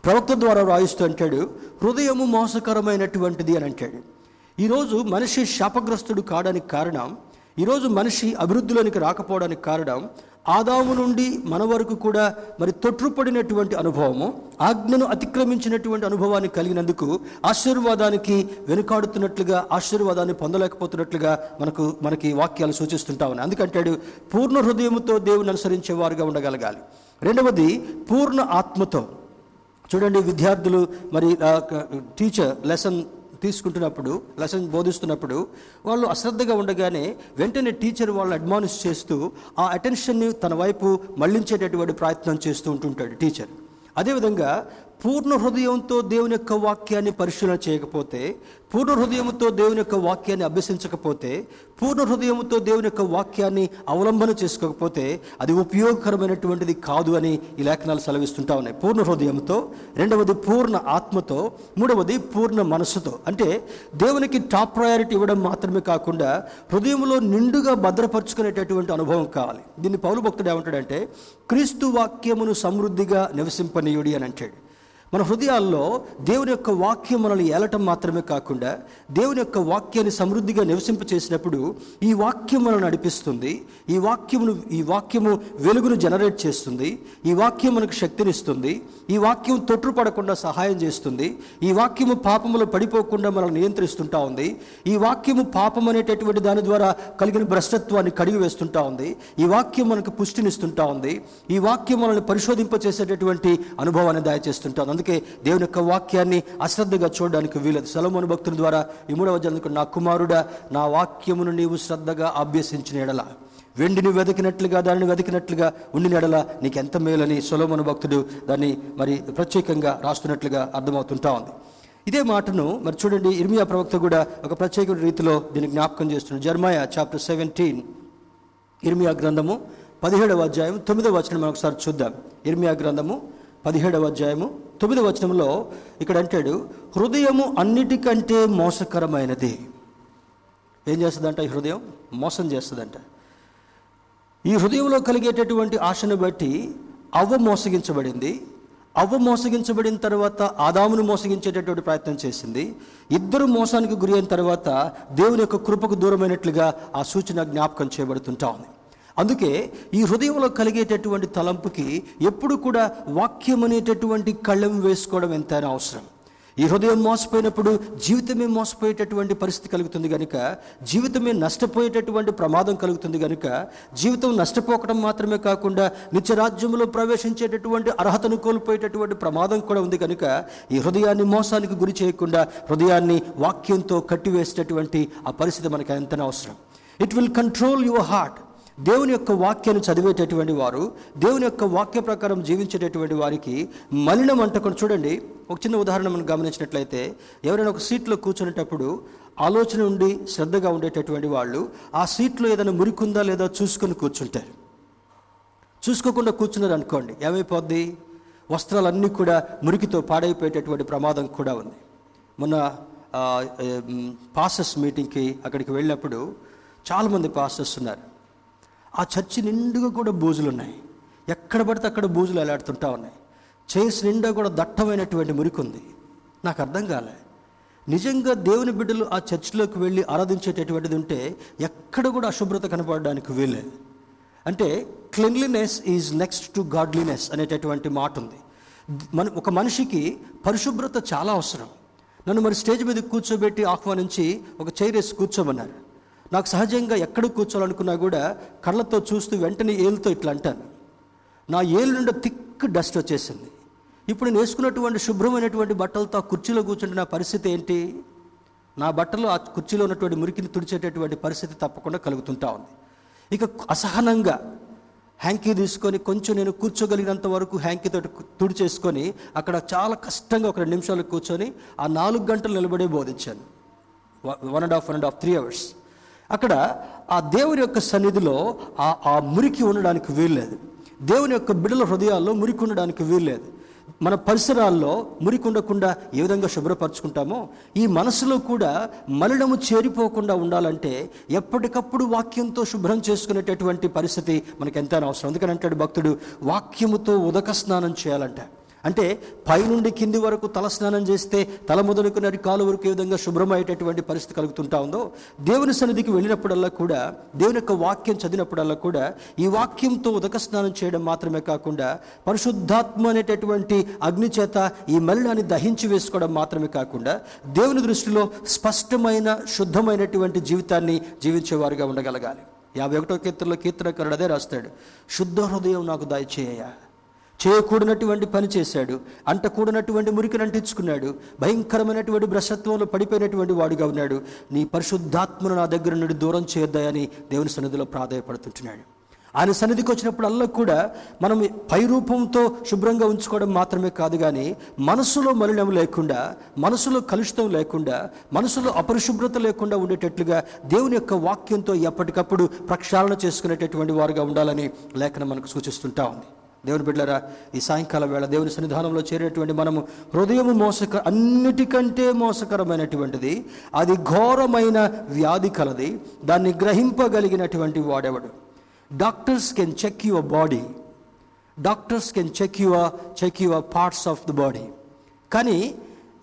ప్రవక్త ద్వారా వ్రాయిస్తూ అంటాడు హృదయము మోసకరమైనటువంటిది అని అంటాడు. ఈరోజు మనిషి శాపగ్రస్తుడు కావడానికి కారణం ఈరోజు మనిషి అభివృద్ధిలోనికి రాకపోవడానికి కారణం ఆదాము నుండి మన వరకు కూడా మరి తొట్టుపడినటువంటి అనుభవము ఆజ్ఞను అతిక్రమించినటువంటి అనుభవాన్ని కలిగినందుకు ఆశీర్వాదానికి వెనుకాడుతున్నట్లుగా ఆశీర్వాదాన్ని పొందలేకపోతున్నట్లుగా మనకు మనకి వాక్యాలు సూచిస్తుంటా ఉన్నాయి. అందుకంటాడు పూర్ణ హృదయముతో దేవుని అనుసరించే వారుగా ఉండగలగాలి. రెండవది పూర్ణ ఆత్మతో. చూడండి విద్యార్థులు మరి టీచర్ లెసన్ తీసుకుంటున్నప్పుడు లెసన్ బోధిస్తున్నప్పుడు వాళ్ళు అశ్రద్ధగా ఉండగానే వెంటనే టీచర్ వాళ్ళని అడ్మానిష్ చేస్తూ ఆ అటెన్షన్ని తన వైపు మళ్ళించేటటువంటి ప్రయత్నం చేస్తూ ఉంటుంటాడు టీచర్ అదేవిధంగా పూర్ణ హృదయంతో దేవుని యొక్క వాక్యాన్ని పరిశీలన చేయకపోతే పూర్ణ హృదయంతో దేవుని యొక్క వాక్యాన్ని అభ్యసించకపోతే పూర్ణ హృదయంతో దేవుని యొక్క వాక్యాన్ని అవలంబన చేసుకోకపోతే అది ఉపయోగకరమైనటువంటిది కాదు అని ఈ లేఖనాలు సెలవిస్తుంటా ఉన్నాయి. పూర్ణ హృదయంతో రెండవది పూర్ణ ఆత్మతో మూడవది పూర్ణ మనస్సుతో. అంటే దేవునికి టాప్ ప్రయారిటీ ఇవ్వడం మాత్రమే కాకుండా హృదయంలో నిండుగా భద్రపరుచుకునేటటువంటి అనుభవం కావాలి. దీన్ని పౌరు భక్తుడు ఏమంటాడంటే క్రీస్తు వాక్యమును సమృద్ధిగా నివసింపనీయుడి అని అంటాడు. మన హృదయాల్లో దేవుని యొక్క వాక్యం మనల్ని ఏలటం మాత్రమే కాకుండా దేవుని యొక్క వాక్యాన్ని సమృద్ధిగా నివసింప చేసినప్పుడు ఈ వాక్యం మనల్ని నడిపిస్తుంది. ఈ వాక్యమును ఈ వాక్యము వెలుగును జనరేట్ చేస్తుంది. ఈ వాక్యం మనకు శక్తినిస్తుంది. ఈ వాక్యం తొట్టుపడకుండా సహాయం చేస్తుంది. ఈ వాక్యము పాపములో పడిపోకుండా మనల్ని నియంత్రిస్తుంటా ఉంది. ఈ వాక్యము పాపం అనేటటువంటి దాని ద్వారా కలిగిన భ్రష్టత్వాన్ని కడిగి వేస్తుంటా ఉంది. ఈ వాక్యం మనకు పుష్టినిస్తుంటా ఉంది. ఈ వాక్యం మనల్ని పరిశోధింపచేసేటటువంటి అనుభవాన్ని దయచేస్తుంటా ఉంది. అందుకే దేవుని యొక్క వాక్యాన్ని అశ్రద్ధగా చూడడానికి వీలదు. సలమోను భక్తుల ద్వారా ఈ మూడవ జనకు నా కుమారుడా నా వాక్యమును నీవు శ్రద్ధగా అభ్యసించిన ఎడల. వెండిని వెతికినట్లుగా దానిని వెతికినట్లుగా ఉండిన ఎడల నీకు ఎంత మేలని సొలోమను భక్తుడు దాన్ని మరి ప్రత్యేకంగా రాస్తున్నట్లుగా అర్థమవుతుంటా ఉంది. ఇదే మాటను మరి చూడండి ఇర్మియా ప్రవక్త కూడా ఒక ప్రత్యేక రీతిలో దీన్ని జ్ఞాపకం చేస్తున్నాడు. జర్మాయా చాప్టర్ సెవెంటీన్ ఇర్మియా గ్రంథము పదిహేడవ అధ్యాయం తొమ్మిదవ వచనం మనం ఒకసారి చూద్దాం. ఇర్మియా గ్రంథము పదిహేడవ అధ్యాయము తొమ్మిదవ వచనంలో ఇక్కడ అంటాడు హృదయము అన్నిటికంటే మోసకరమైనది. ఏం చేస్తుందంట ఈ హృదయం? మోసం చేస్తుందంట. ఈ హృదయంలో కలిగేటటువంటి ఆశను బట్టి అవ్వ మోసగించబడింది. అవ్వ మోసగించబడిన తర్వాత ఆదామును మోసగించేటటువంటి ప్రయత్నం చేసింది. ఇద్దరు మోసానికి గురి అయిన తర్వాత దేవుని యొక్క కృపకు దూరమైనట్లుగా ఆ సూచన జ్ఞాపకం చేయబడుతుంటా ఉంది. అందుకే ఈ హృదయంలో కలిగేటటువంటి తలంపుకి ఎప్పుడు కూడా వాక్యం అనేటటువంటి కళ్ళెం వేసుకోవడం ఎంతైనా అవసరం. ఈ హృదయం మోసపోయినప్పుడు జీవితమే మోసపోయేటటువంటి పరిస్థితి కలుగుతుంది కనుక జీవితమే నష్టపోయేటటువంటి ప్రమాదం కలుగుతుంది కనుక జీవితం నష్టపోకడం మాత్రమే కాకుండా నిత్యరాజ్యంలో ప్రవేశించేటటువంటి అర్హతను కోల్పోయేటటువంటి ప్రమాదం కూడా ఉంది కనుక ఈ హృదయాన్ని మోసానికి గురి చేయకుండా హృదయాన్ని వాక్యంతో కట్టివేసేటటువంటి ఆ పరిస్థితి మనకు ఎంతైనా అవసరం. It will control your heart దేవుని యొక్క వాక్యాన్ని చదివేటటువంటి వారు దేవుని యొక్క వాక్య ప్రకారం జీవించేటటువంటి వారికి మలినం అంటకుండా చూడండి. ఒక చిన్న ఉదాహరణ మనం గమనించినట్లయితే ఎవరైనా ఒక సీట్లో కూర్చునేటప్పుడు ఆలోచన ఉండి శ్రద్ధగా ఉండేటటువంటి వాళ్ళు ఆ సీట్లో ఏదైనా మురికుందా లేదా చూసుకొని కూర్చుంటారు. చూసుకోకుండా కూర్చున్నారు అనుకోండి ఏమైపోద్ది? వస్త్రాలన్నీ కూడా మురికితో పాడైపోయేటటువంటి ప్రమాదం కూడా ఉంది. మొన్న పాసెస్ మీటింగ్కి అక్కడికి వెళ్ళినప్పుడు చాలామంది పాసెస్ ఉన్నారు. ఆ చర్చి నిండుగా కూడా బూజులు ఉన్నాయి ఎక్కడ పడితే అక్కడ బూజులు ఎలాడుతుంటా ఉన్నాయి. చైర్స్ నిండా కూడా దట్టమైనటువంటి మురికి ఉంది నాకు అర్థం కాలే. నిజంగా దేవుని బిడ్డలు ఆ చర్చిలోకి వెళ్ళి ఆరాధించేటటువంటిది ఉంటే ఎక్కడ కూడా అశుభ్రత కనపడడానికి వీలేదు అంటే cleanliness is next to godliness అనేటటువంటి మాట ఉంది. మన ఒక మనిషికి పరిశుభ్రత చాలా అవసరం. నన్ను మరి స్టేజ్ మీద కూర్చోబెట్టి ఆహ్వానించి ఒక చైర్ వేసి కూర్చోమన్నారు. నాకు సహజంగా ఎక్కడ కూర్చోవాలనుకున్నా కూడా కళ్ళతో చూస్తూ వెంటనే ఏలుతో ఇట్లా అంటాను. నా ఏలు నుండి థిక్ డస్ట్ వచ్చేసింది. ఇప్పుడు నేను వేసుకున్నటువంటి శుభ్రమైనటువంటి బట్టలతో ఆ కుర్చీలో కూర్చుంటే నా పరిస్థితి ఏంటి? నా బట్టలు ఆ కుర్చీలో ఉన్నటువంటి మురికిని తుడిచేటటువంటి పరిస్థితి తప్పకుండా కలుగుతుంటా ఉంది. ఇక అసహనంగా హ్యాంకీ తీసుకొని కొంచెం నేను కూర్చోగలిగినంత వరకు హ్యాంకీతో తుడిచేసుకొని అక్కడ చాలా కష్టంగా ఒక రెండు నిమిషాలు కూర్చొని ఆ నాలుగు గంటలు నిలబడే బోధించాను. One and half one and half three hours. అక్కడ ఆ దేవుని యొక్క సన్నిధిలో ఆ ఆ మురికి ఉండడానికి వీల్లేదు. దేవుని యొక్క బిడల హృదయాల్లో మురికి ఉండడానికి వీల్లేదు. మన పరిసరాల్లో మురికి ఉండకుండా ఏ విధంగా శుభ్రపరచుకుంటామో ఈ మనసులో కూడా మలినము చేరిపోకుండా ఉండాలంటే ఎప్పటికప్పుడు వాక్యంతో శుభ్రం చేసుకునేటటువంటి పరిస్థితి మనకు ఎంతైనా అవసరం. అందుకని అంటాడు భక్తుడు? వాక్యముతో ఉదక స్నానం చేయాలంట. అంటే పైనుండి కింది వరకు తలస్నానం చేస్తే తల మొదలుకున్న కాలు వరకు ఏ విధంగా శుభ్రమయ్యేటటువంటి పరిస్థితి కలుగుతుంటా ఉందో దేవుని సన్నిధికి వెళ్ళినప్పుడల్లా కూడా దేవుని యొక్క వాక్యం చదివినప్పుడల్లా కూడా ఈ వాక్యంతో ఉదక స్నానం చేయడం మాత్రమే కాకుండా పరిశుద్ధాత్మ అనేటటువంటి అగ్ని చేత ఈ మలినాన్ని దహించి వేసుకోవడం మాత్రమే కాకుండా దేవుని దృష్టిలో స్పష్టమైన శుద్ధమైనటువంటి జీవితాన్ని జీవించేవారుగా ఉండగలగాలి. యాభై ఒకటో కీర్తనలో కీర్తనకారుడు అదే రాస్తాడు శుద్ధ హృదయం నాకు దయచేయ చేయకూడనటువంటి పని చేశాడు అంటకూడనటువంటి మురికిని అంటించుకున్నాడు భయంకరమైనటువంటి భ్రష్టత్వంలో పడిపోయినటువంటి వాడుగా ఉన్నాడు. నీ పరిశుద్ధాత్మను నా దగ్గర నుండి దూరం చేయొద్దాయని దేవుని సన్నిధిలో ప్రాధాయపడుతుంటున్నాడు. ఆయన సన్నిధికి వచ్చినప్పుడల్లా కూడా మనం పై రూపంతో శుభ్రంగా ఉంచుకోవడం మాత్రమే కాదు కానీ మనసులో మలినం లేకుండా మనసులో కలుషితం లేకుండా మనసులో అపరిశుభ్రత లేకుండా ఉండేటట్లుగా దేవుని యొక్క వాక్యంతో ఎప్పటికప్పుడు ప్రక్షాళన చేసుకునేటటువంటి వారుగా ఉండాలని లేఖనం మనకు సూచిస్తుంటా ఉంది. దేవుని బిడ్డలారా ఈ సాయంకాల వేళ దేవుని సన్నిధానంలో చేరినటువంటి మనము హృదయం మోసక అన్నిటికంటే మోసకరమైనటువంటిది అది ఘోరమైన వ్యాధి కలది దాన్ని గ్రహింపగలిగినటువంటి వాడెవడు? Doctors can check your body. Doctors can check your check your parts of the body. కానీ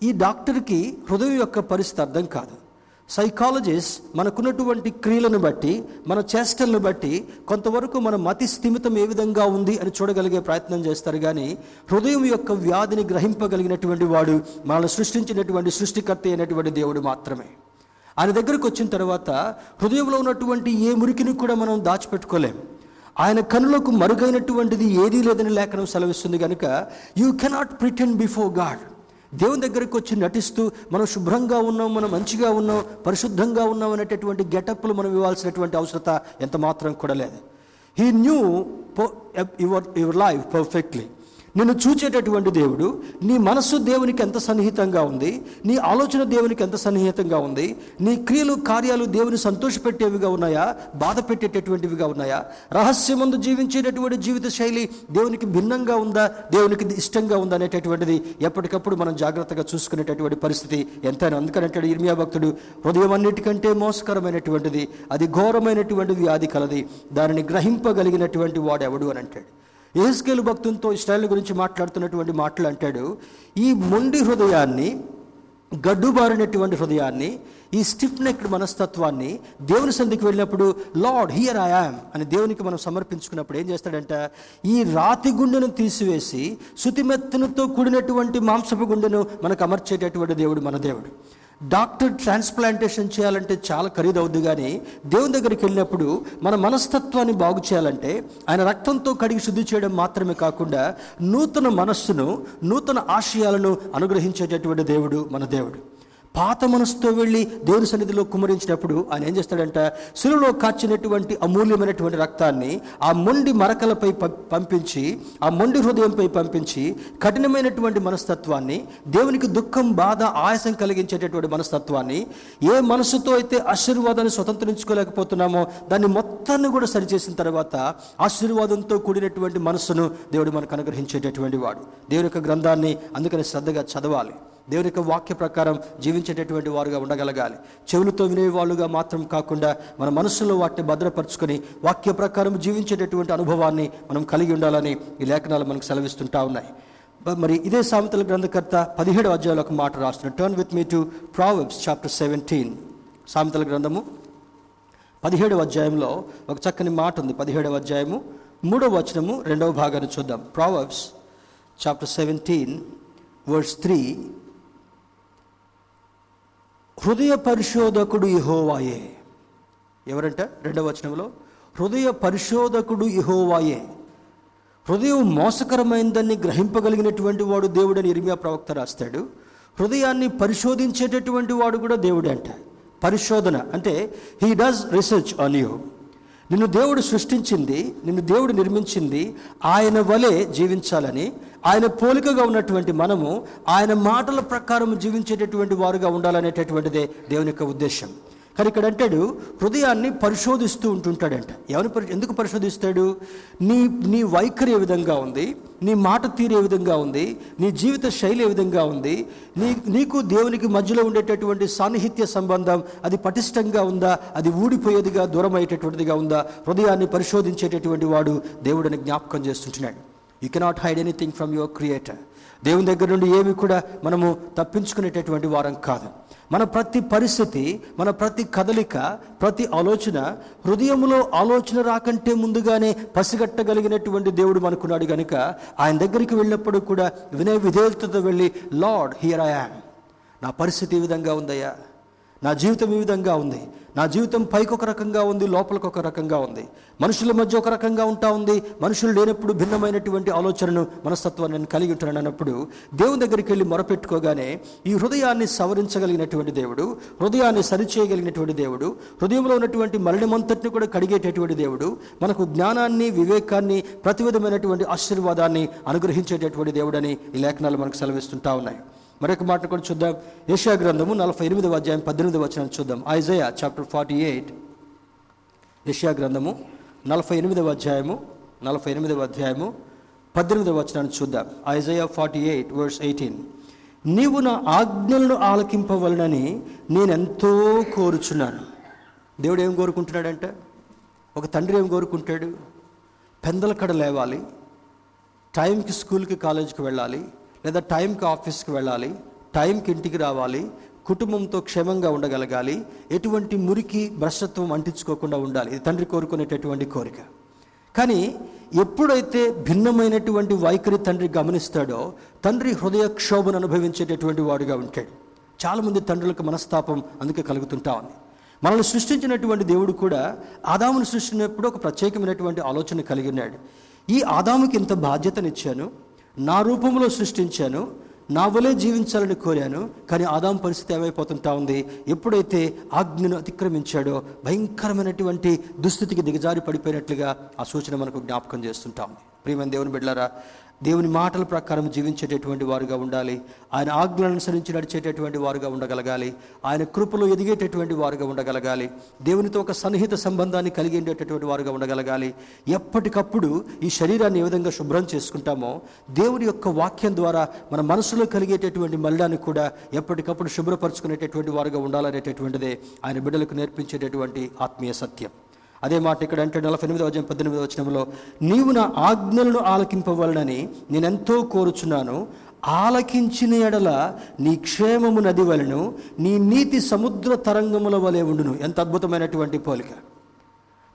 ఈ డాక్టర్కి హృదయం యొక్క పరిస్థితి అర్థం కాదు. సైకాలజిస్ట్ మనకున్నటువంటి క్రియలను బట్టి మన చేష్టలను బట్టి కొంతవరకు మన మతి స్థిమితం ఏ విధంగా ఉంది అని చూడగలిగే ప్రయత్నం చేస్తారు కానీ హృదయం యొక్క వ్యాధిని గ్రహింపగలిగినటువంటి వాడు మనల్ని సృష్టించినటువంటి సృష్టికర్త అయినటువంటి దేవుడు మాత్రమే. ఆయన దగ్గరకు వచ్చిన తర్వాత హృదయంలో ఉన్నటువంటి ఏ మురికిని కూడా మనం దాచిపెట్టుకోలేం. ఆయన కనులకు మరుగైనటువంటిది ఏదీ లేదని లేఖనం సెలవిస్తుంది కనుక you cannot pretend before God దేవుని దగ్గరికి వచ్చి నటిస్తూ మనం శుభ్రంగా ఉన్నాం మనం మంచిగా ఉన్నాం పరిశుద్ధంగా ఉన్నాం అనేటటువంటి గెటప్లు మనం ఇవ్వాల్సినటువంటి అవసరత ఎంత మాత్రం కూడా లేదు. He knew your your life perfectly నిన్ను చూచేటటువంటి దేవుడు నీ మనస్సు దేవునికి ఎంత సన్నిహితంగా ఉంది నీ ఆలోచన దేవునికి ఎంత సన్నిహితంగా ఉంది నీ క్రియలు కార్యాలు దేవుని సంతోషపెట్టేవిగా ఉన్నాయా బాధ పెట్టేటటువంటివిగా ఉన్నాయా రహస్యమందు జీవించేటటువంటి జీవిత శైలి దేవునికి భిన్నంగా ఉందా దేవునికి ఇష్టంగా ఉందా అనేటటువంటిది ఎప్పటికప్పుడు మనం జాగ్రత్తగా చూసుకునేటటువంటి పరిస్థితి ఎంతైనా. అందుకనేటాడు ఇర్మియా భక్తుడు హృదయం అన్నిటికంటే మోసకరమైనటువంటిది అది ఘోరమైనటువంటి వ్యాధి కలది దానిని గ్రహింపగలిగినటువంటి వాడు ఎవడు అని అంటాడు. ఏహెస్కేలు భక్తులతో ఇస్రాయల్ గురించి మాట్లాడుతున్నటువంటి మాటలు అంటాడు ఈ మొండి హృదయాన్ని గడ్డుబారినటువంటి హృదయాన్ని ఈ స్టిఫ్ నెక్డ్ మనస్తత్వాన్ని దేవుని సంధికి వెళ్ళినప్పుడు లార్డ్ హియర్ ఐ యామ్ అని దేవునికి మనం సమర్పించుకున్నప్పుడు ఏం చేస్తాడంట ఈ రాతి గుండెను తీసివేసి శుతిమెత్తనతో కూడినటువంటి మాంసపు గుండెను మనకు అమర్చేటటువంటి దేవుడు మన దేవుడు. డాక్టర్ ట్రాన్స్ప్లాంటేషన్ చేయాలంటే చాలా ఖరీదవుద్ది కానీ దేవుని దగ్గరికి వెళ్ళినప్పుడు మన మనస్తత్వాన్ని బాగు చేయాలంటే ఆయన రక్తంతో కడిగి శుద్ధి చేయడం మాత్రమే కాకుండా నూతన మనస్సును నూతన ఆశయాలను అనుగ్రహించేటటువంటి దేవుడు మన దేవుడు. పాత మనసుతో వెళ్ళి దేవుని సన్నిధిలో కుమరించినప్పుడు ఆయన ఏం చేస్తాడంట? శిలులో కాచినటువంటి అమూల్యమైనటువంటి రక్తాన్ని ఆ మొండి మరకలపై పంపించి ఆ మొండి హృదయంపై పంపించి కఠినమైనటువంటి మనస్తత్వాన్ని దేవునికి దుఃఖం బాధ ఆయాసం కలిగించేటటువంటి మనస్తత్వాన్ని ఏ మనసుతో అయితే ఆశీర్వాదాన్ని స్వతంత్రించుకోలేకపోతున్నామో దాన్ని మొత్తాన్ని కూడా సరిచేసిన తర్వాత ఆశీర్వాదంతో కూడినటువంటి మనస్సును దేవుడు మనకు అనుగ్రహించేటటువంటి వాడు. దేవుని యొక్క గ్రంథాన్ని అందుకని శ్రద్ధగా చదవాలి. దేవుని యొక్క వాక్య ప్రకారం జీవించేటటువంటి వారుగా ఉండగలగాలి. చెవులతో వినేవాళ్ళుగా మాత్రం కాకుండా మన మనసులో వాటిని భద్రపరుచుకొని వాక్య ప్రకారం జీవించేటటువంటి అనుభవాన్ని మనం కలిగి ఉండాలని ఈ లేఖనాలు మనకు సెలవిస్తుంటా ఉన్నాయి. మరి ఇదే సామెతల గ్రంథకర్త పదిహేడు అధ్యాయులు ఒక మాట రాస్తున్నాడు. Turn with me to proverbs chapter seventeen సామెతల గ్రంథము పదిహేడవ అధ్యాయంలో ఒక చక్కని మాట ఉంది. పదిహేడవ అధ్యాయము మూడవ వచనము రెండవ భాగాన్ని చూద్దాం. Proverbs chapter seventeen verse three హృదయ పరిశోధకుడు ఇహోవాయే ఎవరంట? రెండవ వచనంలో హృదయ పరిశోధకుడు ఇహోవాయే హృదయం మోసకరమైందని గ్రహింపగలిగినటువంటి వాడు దేవుడని ఇర్మియా ప్రవక్త రాస్తాడు. హృదయాన్ని పరిశోధించేటటువంటి వాడు కూడా దేవుడే అంట. పరిశోధన అంటే he does research on you నిన్ను దేవుడు సృష్టించింది నిన్ను దేవుడు నిర్మించింది ఆయన వలె జీవించాలని ఆయన పోలికగా ఉన్నటువంటి మనము ఆయన మాటల ప్రకారం జీవించేటటువంటి వారుగా ఉండాలనేటటువంటిదే దేవుని యొక్క ఉద్దేశం. కానీ ఇక్కడ అంటాడు హృదయాన్ని పరిశోధిస్తూ ఉంటుంటాడంట. ఎవరిని పరి ఎందుకు పరిశోధిస్తాడు? నీ నీ వైఖరి ఏ విధంగా ఉంది? నీ మాట తీరు ఏ విధంగా ఉంది? నీ జీవిత శైలి ఏ విధంగా ఉంది? నీ నీకు దేవునికి మధ్యలో ఉండేటటువంటి సాన్నిహిత్య సంబంధం అది పటిష్టంగా ఉందా? అది ఊడిపోయేదిగా దూరం అయ్యేటటువంటిదిగా ఉందా? హృదయాన్ని పరిశోధించేటటువంటి వాడు దేవుడిని జ్ఞాపకం చేస్తుంటున్నాడు. You cannot hide anything from your creator దేవుని దగ్గర నుండి ఏమి కూడా మనము తప్పించుకునేటటువంటి వారం కాదు. మన ప్రతి పరిస్థితి మన ప్రతి కదలిక ప్రతి ఆలోచన హృదయంలో ఆలోచన రాకంటే ముందుగానే పసిగట్టగలిగినటువంటి దేవుడు మనకున్నాడు కనుక ఆయన దగ్గరికి వెళ్ళినప్పుడు కూడా వినయ విధేయతతో వెళ్ళి లార్డ్ హియర్ ఐ యామ్ నా పరిస్థితి ఈ విధంగా ఉందయ్యా. నా జీవితం ఈ విధంగా ఉంది. నా జీవితం పైకి ఒక రకంగా ఉంది లోపలికి ఒక రకంగా ఉంది. మనుషుల మధ్య ఒక రకంగా ఉంటా ఉంది. మనుషులు లేనప్పుడు భిన్నమైనటువంటి ఆలోచనను మనస్తత్వాన్ని నేను కలిగి ఉంటాను అన్నప్పుడు దేవుని దగ్గరికి వెళ్ళి మొరపెట్టుకోగానే ఈ హృదయాన్ని సవరించగలిగినటువంటి దేవుడు హృదయాన్ని సరిచేయగలిగినటువంటి దేవుడు హృదయంలో ఉన్నటువంటి మరణమంతటిని కూడా కడిగేటటువంటి దేవుడు మనకు జ్ఞానాన్ని వివేకాన్ని ప్రతి విధమైనటువంటి ఆశీర్వాదాన్ని అనుగ్రహించేటటువంటి దేవుడని ఈ లేఖనాలు మనకు సెలవిస్తుంటా ఉన్నాయి. మరొక మాట కూడా చూద్దాం. ఏషియా గ్రంథము నలభై ఎనిమిదవ అధ్యాయం పద్దెనిమిది వచనం చూద్దాం. Isaiah chapter forty eight. Asia గ్రంథము నలభై ఎనిమిదవ అధ్యాయము నలభై ఎనిమిదవ అధ్యాయము పద్దెనిమిదవ వచనాన్ని చూద్దాం. Isaiah forty eight verse eighteen. నీవు నా ఆజ్ఞలను ఆలకింపవలనని నేనెంతో కోరుచున్నాను. దేవుడు ఏం కోరుకుంటున్నాడంటే? ఒక తండ్రి ఏం కోరుకుంటాడు? పెందల కడ లేవాలి. టైంకి స్కూల్కి కాలేజీకి వెళ్ళాలి. లేదా టైంకి ఆఫీస్కి వెళ్ళాలి టైంకి ఇంటికి రావాలి కుటుంబంతో క్షేమంగా ఉండగలగాలి ఎటువంటి మురికి భ్రష్టత్వం అంటించుకోకుండా ఉండాలి. ఇది తండ్రి కోరుకునేటటువంటి కోరిక. కానీ ఎప్పుడైతే భిన్నమైనటువంటి వైఖరి తండ్రి గమనిస్తాడో తండ్రి హృదయ క్షోభను అనుభవించేటటువంటి వాడుగా ఉంటాడు. చాలామంది తండ్రులకు మనస్తాపం అందుకే కలుగుతుంటా ఉంది. మనల్ని సృష్టించినటువంటి దేవుడు కూడా ఆదామును సృష్టించినప్పుడు ఒక ప్రత్యేకమైనటువంటి ఆలోచన కలిగి ఉన్నాడు. ఈ ఆదాముకి ఇంత బాధ్యతనిచ్చాను నా రూపంలో సృష్టించాను నా వలే జీవించాలని కోరాను కానీ ఆదాం పరిస్థితి ఏమైపోతుంటా ఉంది? ఎప్పుడైతే ఆజ్ఞను అతిక్రమించాడో భయంకరమైనటువంటి దుస్థితికి దిగజారి పడిపోయినట్లుగా ఆ సూచన మనకు జ్ఞాపకం చేస్తుంటా ఉంది. ప్రియమైన దేవుని బిడ్డారా దేవుని మాటల ప్రకారం జీవించేటటువంటి వారుగా ఉండాలి. ఆయన ఆజ్ఞలను అనుసరించి నడిచేటటువంటి వారుగా ఉండగలగాలి. ఆయన కృపలో ఎదిగేటటువంటి వారుగా ఉండగలగాలి. దేవునితో ఒక సన్నిహిత సంబంధాన్ని కలిగి ఉండేటటువంటి వారుగా ఉండగలగాలి. ఎప్పటికప్పుడు ఈ శరీరాన్ని ఏ విధంగా శుభ్రం చేసుకుంటామో దేవుని యొక్క వాక్యం ద్వారా మన మనసులో కలిగేటటువంటి మల్లాన్ని కూడా ఎప్పటికప్పుడు శుభ్రపరచుకునేటటువంటి వారుగా ఉండాలనేటటువంటిదే ఆయన బిడ్డలకు నేర్పించేటటువంటి ఆత్మీయ సత్యం. అదే మాట ఇక్కడ అంటే నలభై ఎనిమిదో అధ్యాయం పద్దెనిమిదో వచనంలో నీవు నా ఆజ్ఞలను ఆలకింపవలనని నేనెంతో కోరుచున్నాను. ఆలకించిన ఎడల నీ క్షేమము నది వలను నీ నీతి సముద్ర తరంగముల వలె ఉండును. ఎంత అద్భుతమైనటువంటి పోలిక.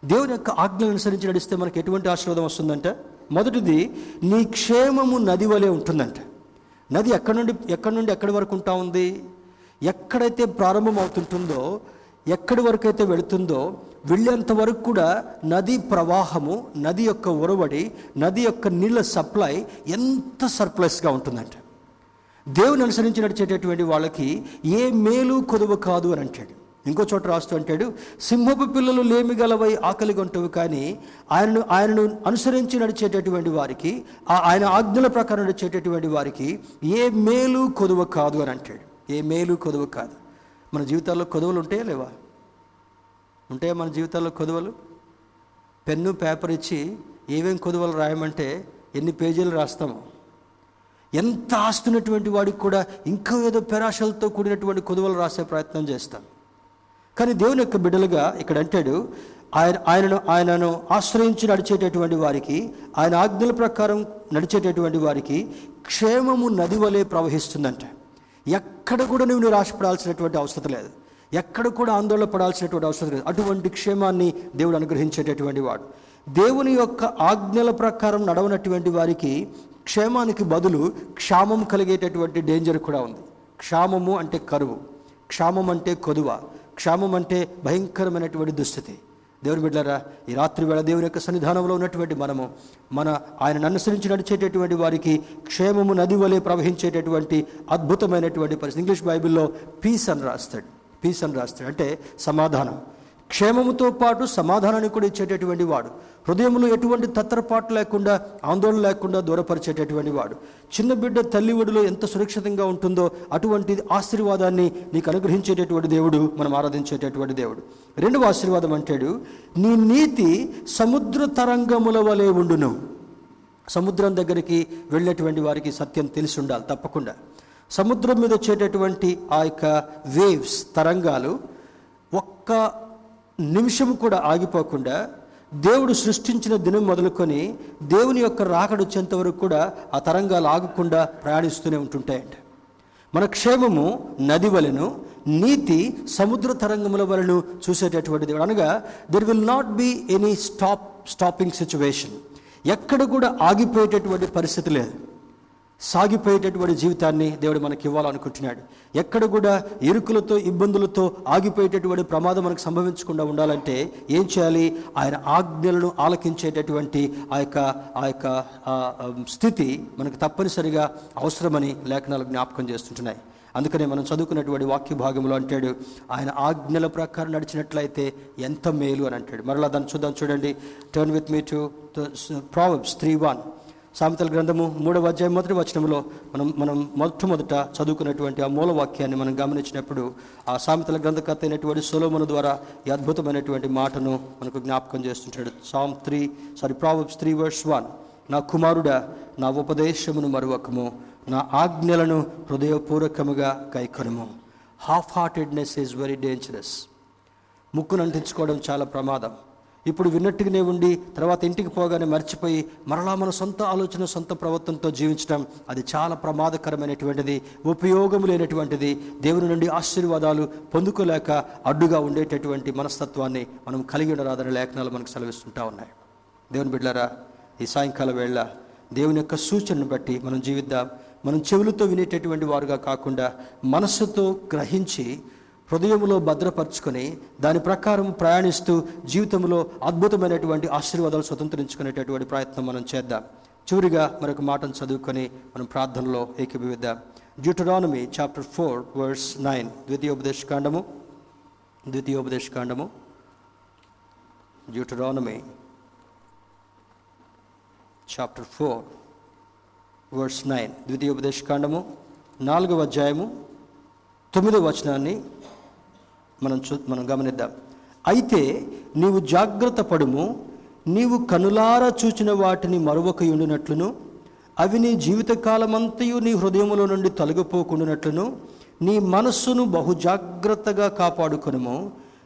దేవుని యొక్క ఆజ్ఞలను అనుసరించి నడిస్తే మనకు ఎటువంటి ఆశీర్వాదం వస్తుందంటే మొదటిది నీ క్షేమము నది వలె ఉంటుందంట. నది ఎక్కడి నుండి ఎక్కడి నుండి ఎక్కడి వరకు ఉంటా ఉంది? ఎక్కడైతే ప్రారంభం అవుతుంటుందో ఎక్కడి వరకు అయితే వెళుతుందో వెళ్ళేంత వరకు కూడా నది ప్రవాహము నది యొక్క ఉరవడి నది యొక్క నీళ్ళ సప్లై ఎంత సర్ప్లస్గా ఉంటుందంట. దేవుని అనుసరించి నడిచేటటువంటి వాళ్ళకి ఏ మేలు కొదువు కాదు అని అంటాడు. ఇంకో చోట రాస్తూ అంటాడు సింహపు పిల్లలు లేమి గలవై ఆకలి కానీ ఆయనను ఆయనను అనుసరించి నడిచేటటువంటి వారికి ఆ ఆయన ఆజ్ఞల ప్రకారం నడిచేటటువంటి వారికి ఏ మేలు కొదువ కాదు అని అంటాడు. ఏ మేలు కొదువ కాదు. మన జీవితాల్లో కొదవలు ఉంటాయా లేవా? ఉంటాయా మన జీవితాల్లో కొదువలు? పెన్ను పేపర్ ఇచ్చి ఏమేం కొదువలు రాయమంటే ఎన్ని పేజీలు రాస్తాము? ఎంత ఆస్తున్నటువంటి వాడికి కూడా ఇంకా ఏదో పెరాశలతో కూడినటువంటి కొదువలు రాసే ప్రయత్నం చేస్తాం. కానీ దేవుని యొక్క బిడ్డలుగా ఇక్కడ అంటాడు ఆయన ఆయనను ఆయనను ఆశ్రయించి నడిచేటటువంటి వారికి ఆయన ఆజ్ఞల ప్రకారం నడిచేటటువంటి వారికి క్షేమము నది వలె ప్రవహిస్తుందంట. ఎక్కడ కూడా నువ్వు నిరాశపడాల్సినటువంటి అవసరం లేదు. ఎక్కడ కూడా ఆందోళన పడాల్సినటువంటి అవసరం లేదు. అటువంటి క్షేమాన్ని దేవుడు అనుగ్రహించేటటువంటి వాడు. దేవుని యొక్క ఆజ్ఞల ప్రకారం నడవనటువంటి వారికి క్షేమానికి బదులు క్షామం కలిగేటటువంటి డేంజర్ కూడా ఉంది. క్షామము అంటే కరువు. క్షామం అంటే కొదువ. క్షామం అంటే భయంకరమైనటువంటి దుస్థితి. దేవుని బిడ్డరా ఈ రాత్రి వేళ దేవుని యొక్క సన్నిధానంలో ఉన్నటువంటి మనము మన ఆయన అనుసరించి నడిచేటటువంటి వారికి క్షేమము నది వలె ప్రవహించేటటువంటి అద్భుతమైనటువంటి పరిస్థితి. ఇంగ్లీష్ బైబిల్లో పీస్ అని రాస్తాడు. పీస్ అని రాస్తాడు. అంటే సమాధానం. క్షేమముతో పాటు సమాధానాన్ని కూడా ఇచ్చేటటువంటి వాడు. హృదయంలో ఎటువంటి తత్తరపాటు లేకుండా ఆందోళన లేకుండా దూరపరిచేటటువంటి వాడు. చిన్న బిడ్డ తల్లి ఒడిలో ఎంత సురక్షితంగా ఉంటుందో అటువంటి ఆశీర్వాదాన్ని నీకు అనుగ్రహించేటటువంటి దేవుడు మనం ఆరాధించేటటువంటి దేవుడు. రెండవ ఆశీర్వాదం అంటాడు నీ నీతి సముద్ర తరంగముల వలె ఉండును. సముద్రం దగ్గరికి వెళ్ళేటువంటి వారికి సత్యం తెలిసి ఉండాలి తప్పకుండా. సముద్రం మీద వచ్చేటటువంటి ఆ యొక్క వేవ్స్ తరంగాలు ఒక్క నిమిషం కూడా ఆగిపోకుండా దేవుడు సృష్టించిన దినం మొదలుకొని దేవుని యొక్క రాకడ వచ్చేంత వరకు కూడా ఆ తరంగాలు ఆగకుండా ప్రయాణిస్తూనే ఉంటుంటాయండి మన క్షేమము నది వలెను నీతి సముద్ర తరంగముల వలన చూసేటటువంటి దేవుడు. అనగా there will not be any stop stopping situation ఎక్కడ కూడా ఆగిపోయేటటువంటి పరిస్థితి లేదు. సాగిపోయేటటువంటి జీవితాన్ని దేవుడు మనకి ఇవ్వాలనుకుంటున్నాడు. ఎక్కడ కూడా ఇరుకులతో ఇబ్బందులతో ఆగిపోయేటటువంటి ప్రమాదం మనకు సంభవించకుండా ఉండాలంటే ఏం చేయాలి? ఆయన ఆజ్ఞలను ఆలకించేటటువంటి ఆ యొక్క ఆ యొక్క స్థితి మనకు తప్పనిసరిగా అవసరమని లేఖనాలు జ్ఞాపకం చేస్తుంటున్నాయి. అందుకనే మనం చదువుకున్నటువంటి వాక్య భాగంలో అంటాడు ఆయన ఆజ్ఞల ప్రకారం నడిచినట్లయితే ఎంత మేలు అని అంటాడు. మరలా దాన్ని చూద్దాం చూడండి. Turn with me to Proverbs three one సామెతల గ్రంథము మూడవ అధ్యాయం మొదటి వచనంలో మనం మనం మొట్టమొదట చదువుకున్నటువంటి ఆ మూల వాక్యాన్ని మనం గమనించినప్పుడు ఆ సామెతల గ్రంథకర్త అయినటువంటి సొలోమను ద్వారా ఈ అద్భుతమైనటువంటి మాటను మనకు జ్ఞాపకం చేస్తుంటాడు. Psalm three sorry Proverbs three verse one నా కుమారుడా నా ఉపదేశమును మరువకము. నా ఆజ్ఞలను హృదయపూర్వకముగా కైకొనము. Half heartedness is very dangerous ముక్కును అంటించుకోవడం చాలా ప్రమాదం. ఇప్పుడు విన్నట్టుగానే ఉండి తర్వాత ఇంటికి పోగానే మర్చిపోయి మరలా మన సొంత ఆలోచన సొంత ప్రవర్తనతో జీవించడం అది చాలా ప్రమాదకరమైనటువంటిది ఉపయోగం లేనటువంటిది. దేవుని నుండి ఆశీర్వాదాలు పొందుకోలేక అడ్డుగా ఉండేటటువంటి మనస్తత్వాన్ని మనం కలిగి ఉండరాదని లేఖనాలు మనకు సెలవిస్తుంటా ఉన్నాయి. దేవుని బిడ్డారా ఈ సాయంకాల వేళ దేవుని యొక్క సూచనను బట్టి మనం జీవిద్దాం. మనం చెవులతో వినేటటువంటి వారుగా కాకుండా మనస్సుతో గ్రహించి హృదయంలో భద్రపరుచుకొని దాని ప్రకారం ప్రయాణిస్తూ జీవితంలో అద్భుతమైనటువంటి ఆశీర్వాదాలు స్వతంత్రించుకునేటటువంటి ప్రయత్నం మనం చేద్దాం. చివరిగా మరొక మాటను చదువుకొని మనం ప్రార్థనలో ఏకీభవిద్దాం. Deuteronomy chapter four verse nine ద్వితీయోపదేశ కాండము. ద్వితీయోపదేశ కాండము. Deuteronomy chapter four verse nine ద్వితీయోపదేశకాండము నాలుగవ అధ్యాయము. తొమ్మిదవ వచనాన్ని మనం చూ మనం గమనిద్దాం. అయితే నీవు జాగ్రత్త పడుము నీవు కనులారా చూచిన వాటిని మరొక ఉండినట్లును అవి నీ జీవితకాలమంతయు నీ హృదయములో నుండి తొలగిపోకుండానట్లును నీ మనస్సును బహు జాగ్రత్తగా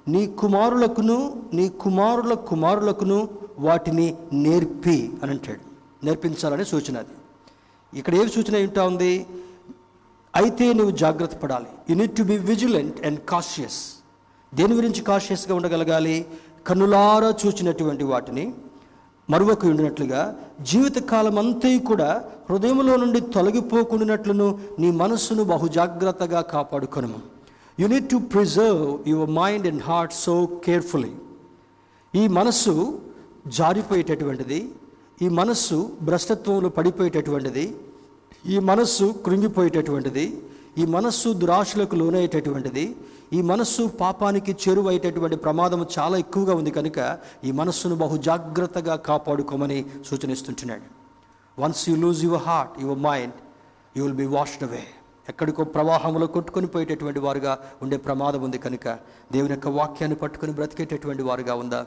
నీ కుమారులకును నీ కుమారుల కుమారులకును వాటిని నేర్పి అని అంటాడు. నేర్పించాలని సూచన అది. ఇక్కడ ఏమి సూచన ఏంటా ఉంది? అయితే నువ్వు జాగ్రత్త పడాలి. You need to be vigilant and cautious దేని గురించి కాషియస్గా ఉండగలగాలి? కన్నులారా చూచినటువంటి వాటిని మరొక ఉండినట్లుగా జీవితకాలం అంతా కూడా హృదయంలో నుండి తొలగిపోకుండానట్లును నీ మనస్సును బహుజాగ్రత్తగా కాపాడుకును కాపాడుకొనము. You need to preserve your mind and heart so carefully ఈ మనస్సు జారిపోయేటటువంటిది ఈ మనస్సు భ్రష్టత్వంలో పడిపోయేటటువంటిది ఈ మనస్సు కృంగిపోయేటటువంటిది ఈ మనస్సు దురాశలకు లోనయ్యేటటువంటిది ఈ మనస్సు పాపానికి చేరువయ్యేటటువంటి ప్రమాదం చాలా ఎక్కువగా ఉంది కనుక ఈ మనస్సును బహు జాగ్రత్తగా కాపాడుకోమని సూచనిస్తుంటున్నాడు. Once you lose your heart your mind you will be washed away ఎక్కడికో ప్రవాహంలో కొట్టుకొని పోయేటటువంటి వారుగా ఉండే ప్రమాదం ఉంది కనుక దేవుని యొక్క వాక్యాన్ని పట్టుకొని బ్రతికేటటువంటి వారుగా ఉందా.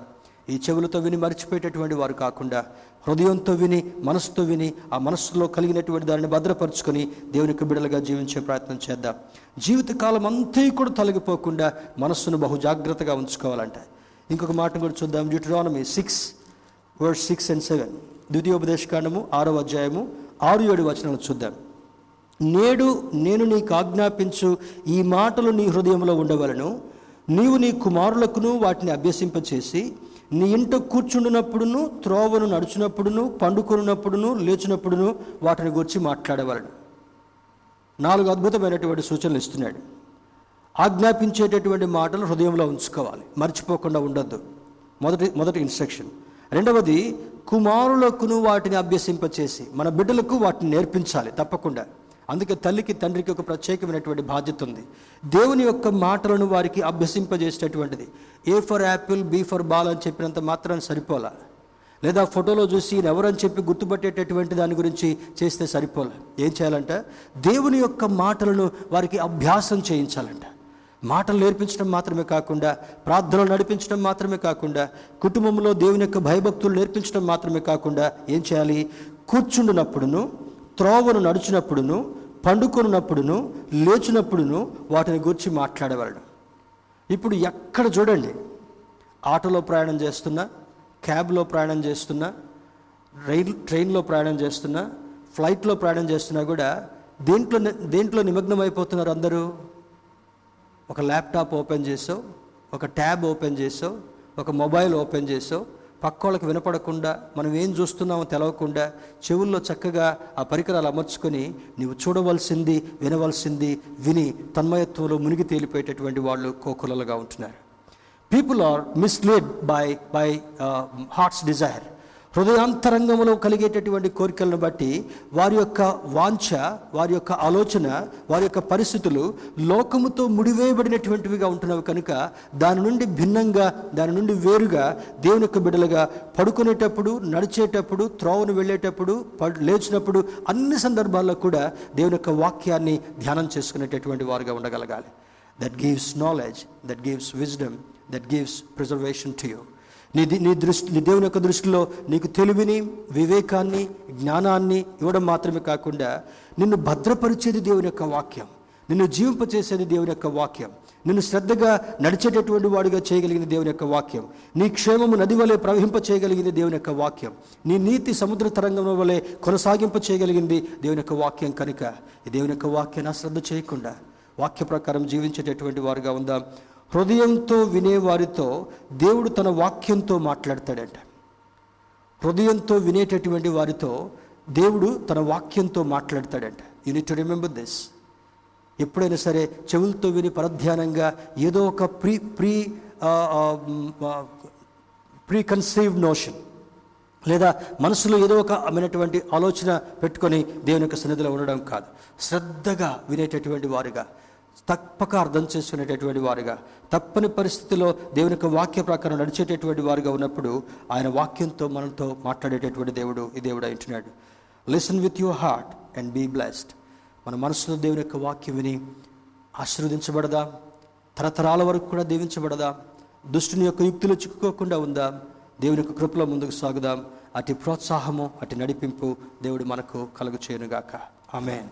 ఈ చెవులతో విని మర్చిపోయేటటువంటి వారు కాకుండా హృదయంతో విని మనసుతో విని ఆ మనస్సులో కలిగినటువంటి దానిని భద్రపరుచుకొని దేవునికి బిడలుగా జీవించే ప్రయత్నం చేద్దాం. జీవితకాలం అంతా కూడా తొలగిపోకుండా మనస్సును బహు జాగ్రత్తగా ఉంచుకోవాలంట. ఇంకొక మాట కూడా చూద్దాం. Deuteronomy six word six and seven ద్వితీయోపదేశకాండము ఆరో అధ్యాయము ఆరు ఏడు వచనాలు చూద్దాం. నేడు నేను నీకు ఆజ్ఞాపించు ఈ మాటలు నీ హృదయంలో ఉండవలను. నీవు నీ కుమారులకును వాటిని అభ్యసింపచేసి నీ ఇంట కూర్చుండినప్పుడును త్రోవను నడుచునప్పుడును పండుకొనున్నప్పుడును లేచినప్పుడును వాటిని గురించి మాట్లాడేవాడు. నాలుగు అద్భుతమైనటువంటి సూచనలు ఇస్తున్నాడు. ఆజ్ఞాపించేటటువంటి మాటలు హృదయంలో ఉంచుకోవాలి. మర్చిపోకుండా ఉండొద్దు. మొదటి మొదటి ఇన్స్ట్రక్షన్ రెండవది కుమారులకును వాటిని అభ్యసింపచేసి మన బిడ్డలకు వాటిని నేర్పించాలి తప్పకుండా. అందుకే తల్లికి తండ్రికి ఒక ప్రత్యేకమైనటువంటి బాధ్యత ఉంది. దేవుని యొక్క మాటలను వారికి అభ్యసింపజేసేటటువంటిది. A for apple B for ball అని చెప్పినంత మాత్రం సరిపోలా. లేదా ఫోటోలో చూసి ఎవరని చెప్పి గుర్తుపట్టేటటువంటి దాని గురించి చేస్తే సరిపోలే. ఏం చేయాలంట? దేవుని యొక్క మాటలను వారికి అభ్యాసం చేయించాలంట. మాటలు నేర్పించడం మాత్రమే కాకుండా ప్రార్థనలు నడిపించడం మాత్రమే కాకుండా కుటుంబంలో దేవుని యొక్క భయభక్తులు నేర్పించడం మాత్రమే కాకుండా ఏం చేయాలి? కూర్చుండినప్పుడును త్రోవను నడిచినప్పుడును పండుకొనున్నప్పుడును లేచినప్పుడును వాటిని గురించి మాట్లాడేవాడు. ఇప్పుడు ఎక్కడ చూడండి. ఆటోలో ప్రయాణం చేస్తున్నా క్యాబ్లో ప్రయాణం చేస్తున్నా రైల్ ట్రైన్లో ప్రయాణం చేస్తున్నా ఫ్లైట్లో ప్రయాణం చేస్తున్నా కూడా దేంట్లో దేంట్లో నిమగ్నం అయిపోతున్నారు అందరూ? ఒక ల్యాప్టాప్ ఓపెన్ చేసావు ఒక ట్యాబ్ ఓపెన్ చేసావు ఒక మొబైల్ ఓపెన్ చేసావు పక్కోళ్ళకి వినపడకుండా మనం ఏం చూస్తున్నామో తెలవకుండా చెవుల్లో చక్కగా ఆ పరికరాలు అమర్చుకొని నీవు చూడవలసింది వినవలసింది విని తన్మయత్వంలో మునిగి తేలిపోయేటటువంటి వాళ్ళు కోకులలుగా ఉంటున్నారు. People are misled by by hearts desire హృదయాంతరంగంలో కలిగేటటువంటి కోరికలను బట్టి వారి యొక్క వాంఛ వారి యొక్క ఆలోచన వారి యొక్క పరిస్థితులు లోకముతో ముడివేయబడినటువంటివిగా ఉంటున్నవి కనుక దాని నుండి భిన్నంగా దాని నుండి వేరుగా దేవుని యొక్క బిడ్డలుగా పడుకునేటప్పుడు నడిచేటప్పుడు త్రోవను వెళ్ళేటప్పుడు లేచినప్పుడు అన్ని సందర్భాల్లో కూడా దేవుని యొక్క వాక్యాన్ని ధ్యానం చేసుకునేటటువంటి వారుగా ఉండగలగాలి. That gives knowledge that gives wisdom that gives preservation to you నీ నీ దృష్టి నీ దేవుని యొక్క దృష్టిలో నీకు తెలివిని వివేకాన్ని జ్ఞానాన్ని ఇవ్వడం మాత్రమే కాకుండా నిన్ను భద్రపరిచేది దేవుని యొక్క వాక్యం. నిన్ను జీవింపచేసేది దేవుని యొక్క వాక్యం. నిన్ను శ్రద్ధగా నడిచేటటువంటి వాడిగా చేయగలిగిన దేవుని యొక్క వాక్యం. నీ క్షేమము నది వలె ప్రవహింప చేయగలిగింది దేవుని యొక్క వాక్యం. నీ నీతి సముద్ర తరంగం వలె కొనసాగింప చేయగలిగింది దేవుని యొక్క వాక్యం కనుక ఈ దేవుని యొక్క వాక్యాన్ని అశ్రద్ధ చేయకుండా వాక్య ప్రకారం జీవించేటటువంటి వారుగా ఉందాం. హృదయంతో వినేవారితో దేవుడు తన వాక్యంతో మాట్లాడతాడంట. హృదయంతో వినేటటువంటి వారితో దేవుడు తన వాక్యంతో మాట్లాడతాడంట. You need to remember this ఎప్పుడైనా సరే చెవులతో విని పరధ్యానంగా ఏదో ఒక pre pre preconceived notion లేదా మనసులో ఏదో ఒక అమైనటువంటి ఆలోచన పెట్టుకొని దేవుని యొక్క సన్నిధిలో ఉండడం కాదు. శ్రద్ధగా వినేటటువంటి వారుగా తప్పక అర్థం చేసుకునేటటువంటి వారుగా తప్పని పరిస్థితిలో దేవుని యొక్క వాక్య ప్రకారం నడిచేటటువంటి వారుగా ఉన్నప్పుడు ఆయన వాక్యంతో మనతో మాట్లాడేటటువంటి దేవుడు ఈ దేవుడు అంటున్నాడు listen with your heart and be blessed మన మనసులో దేవుని యొక్క వాక్యం విని ఆశీర్వదించబడదా? తరతరాల వరకు కూడా దీవించబడదా? దుష్టుని యొక్క యుక్తిలో చిక్కుకోకుండా ఉందా? దేవుని యొక్క కృపలో ముందుకు సాగుదాం. అటు ప్రోత్సాహము అటు నడిపింపు దేవుడు మనకు కలుగు చేయనుగాక ఆమెన్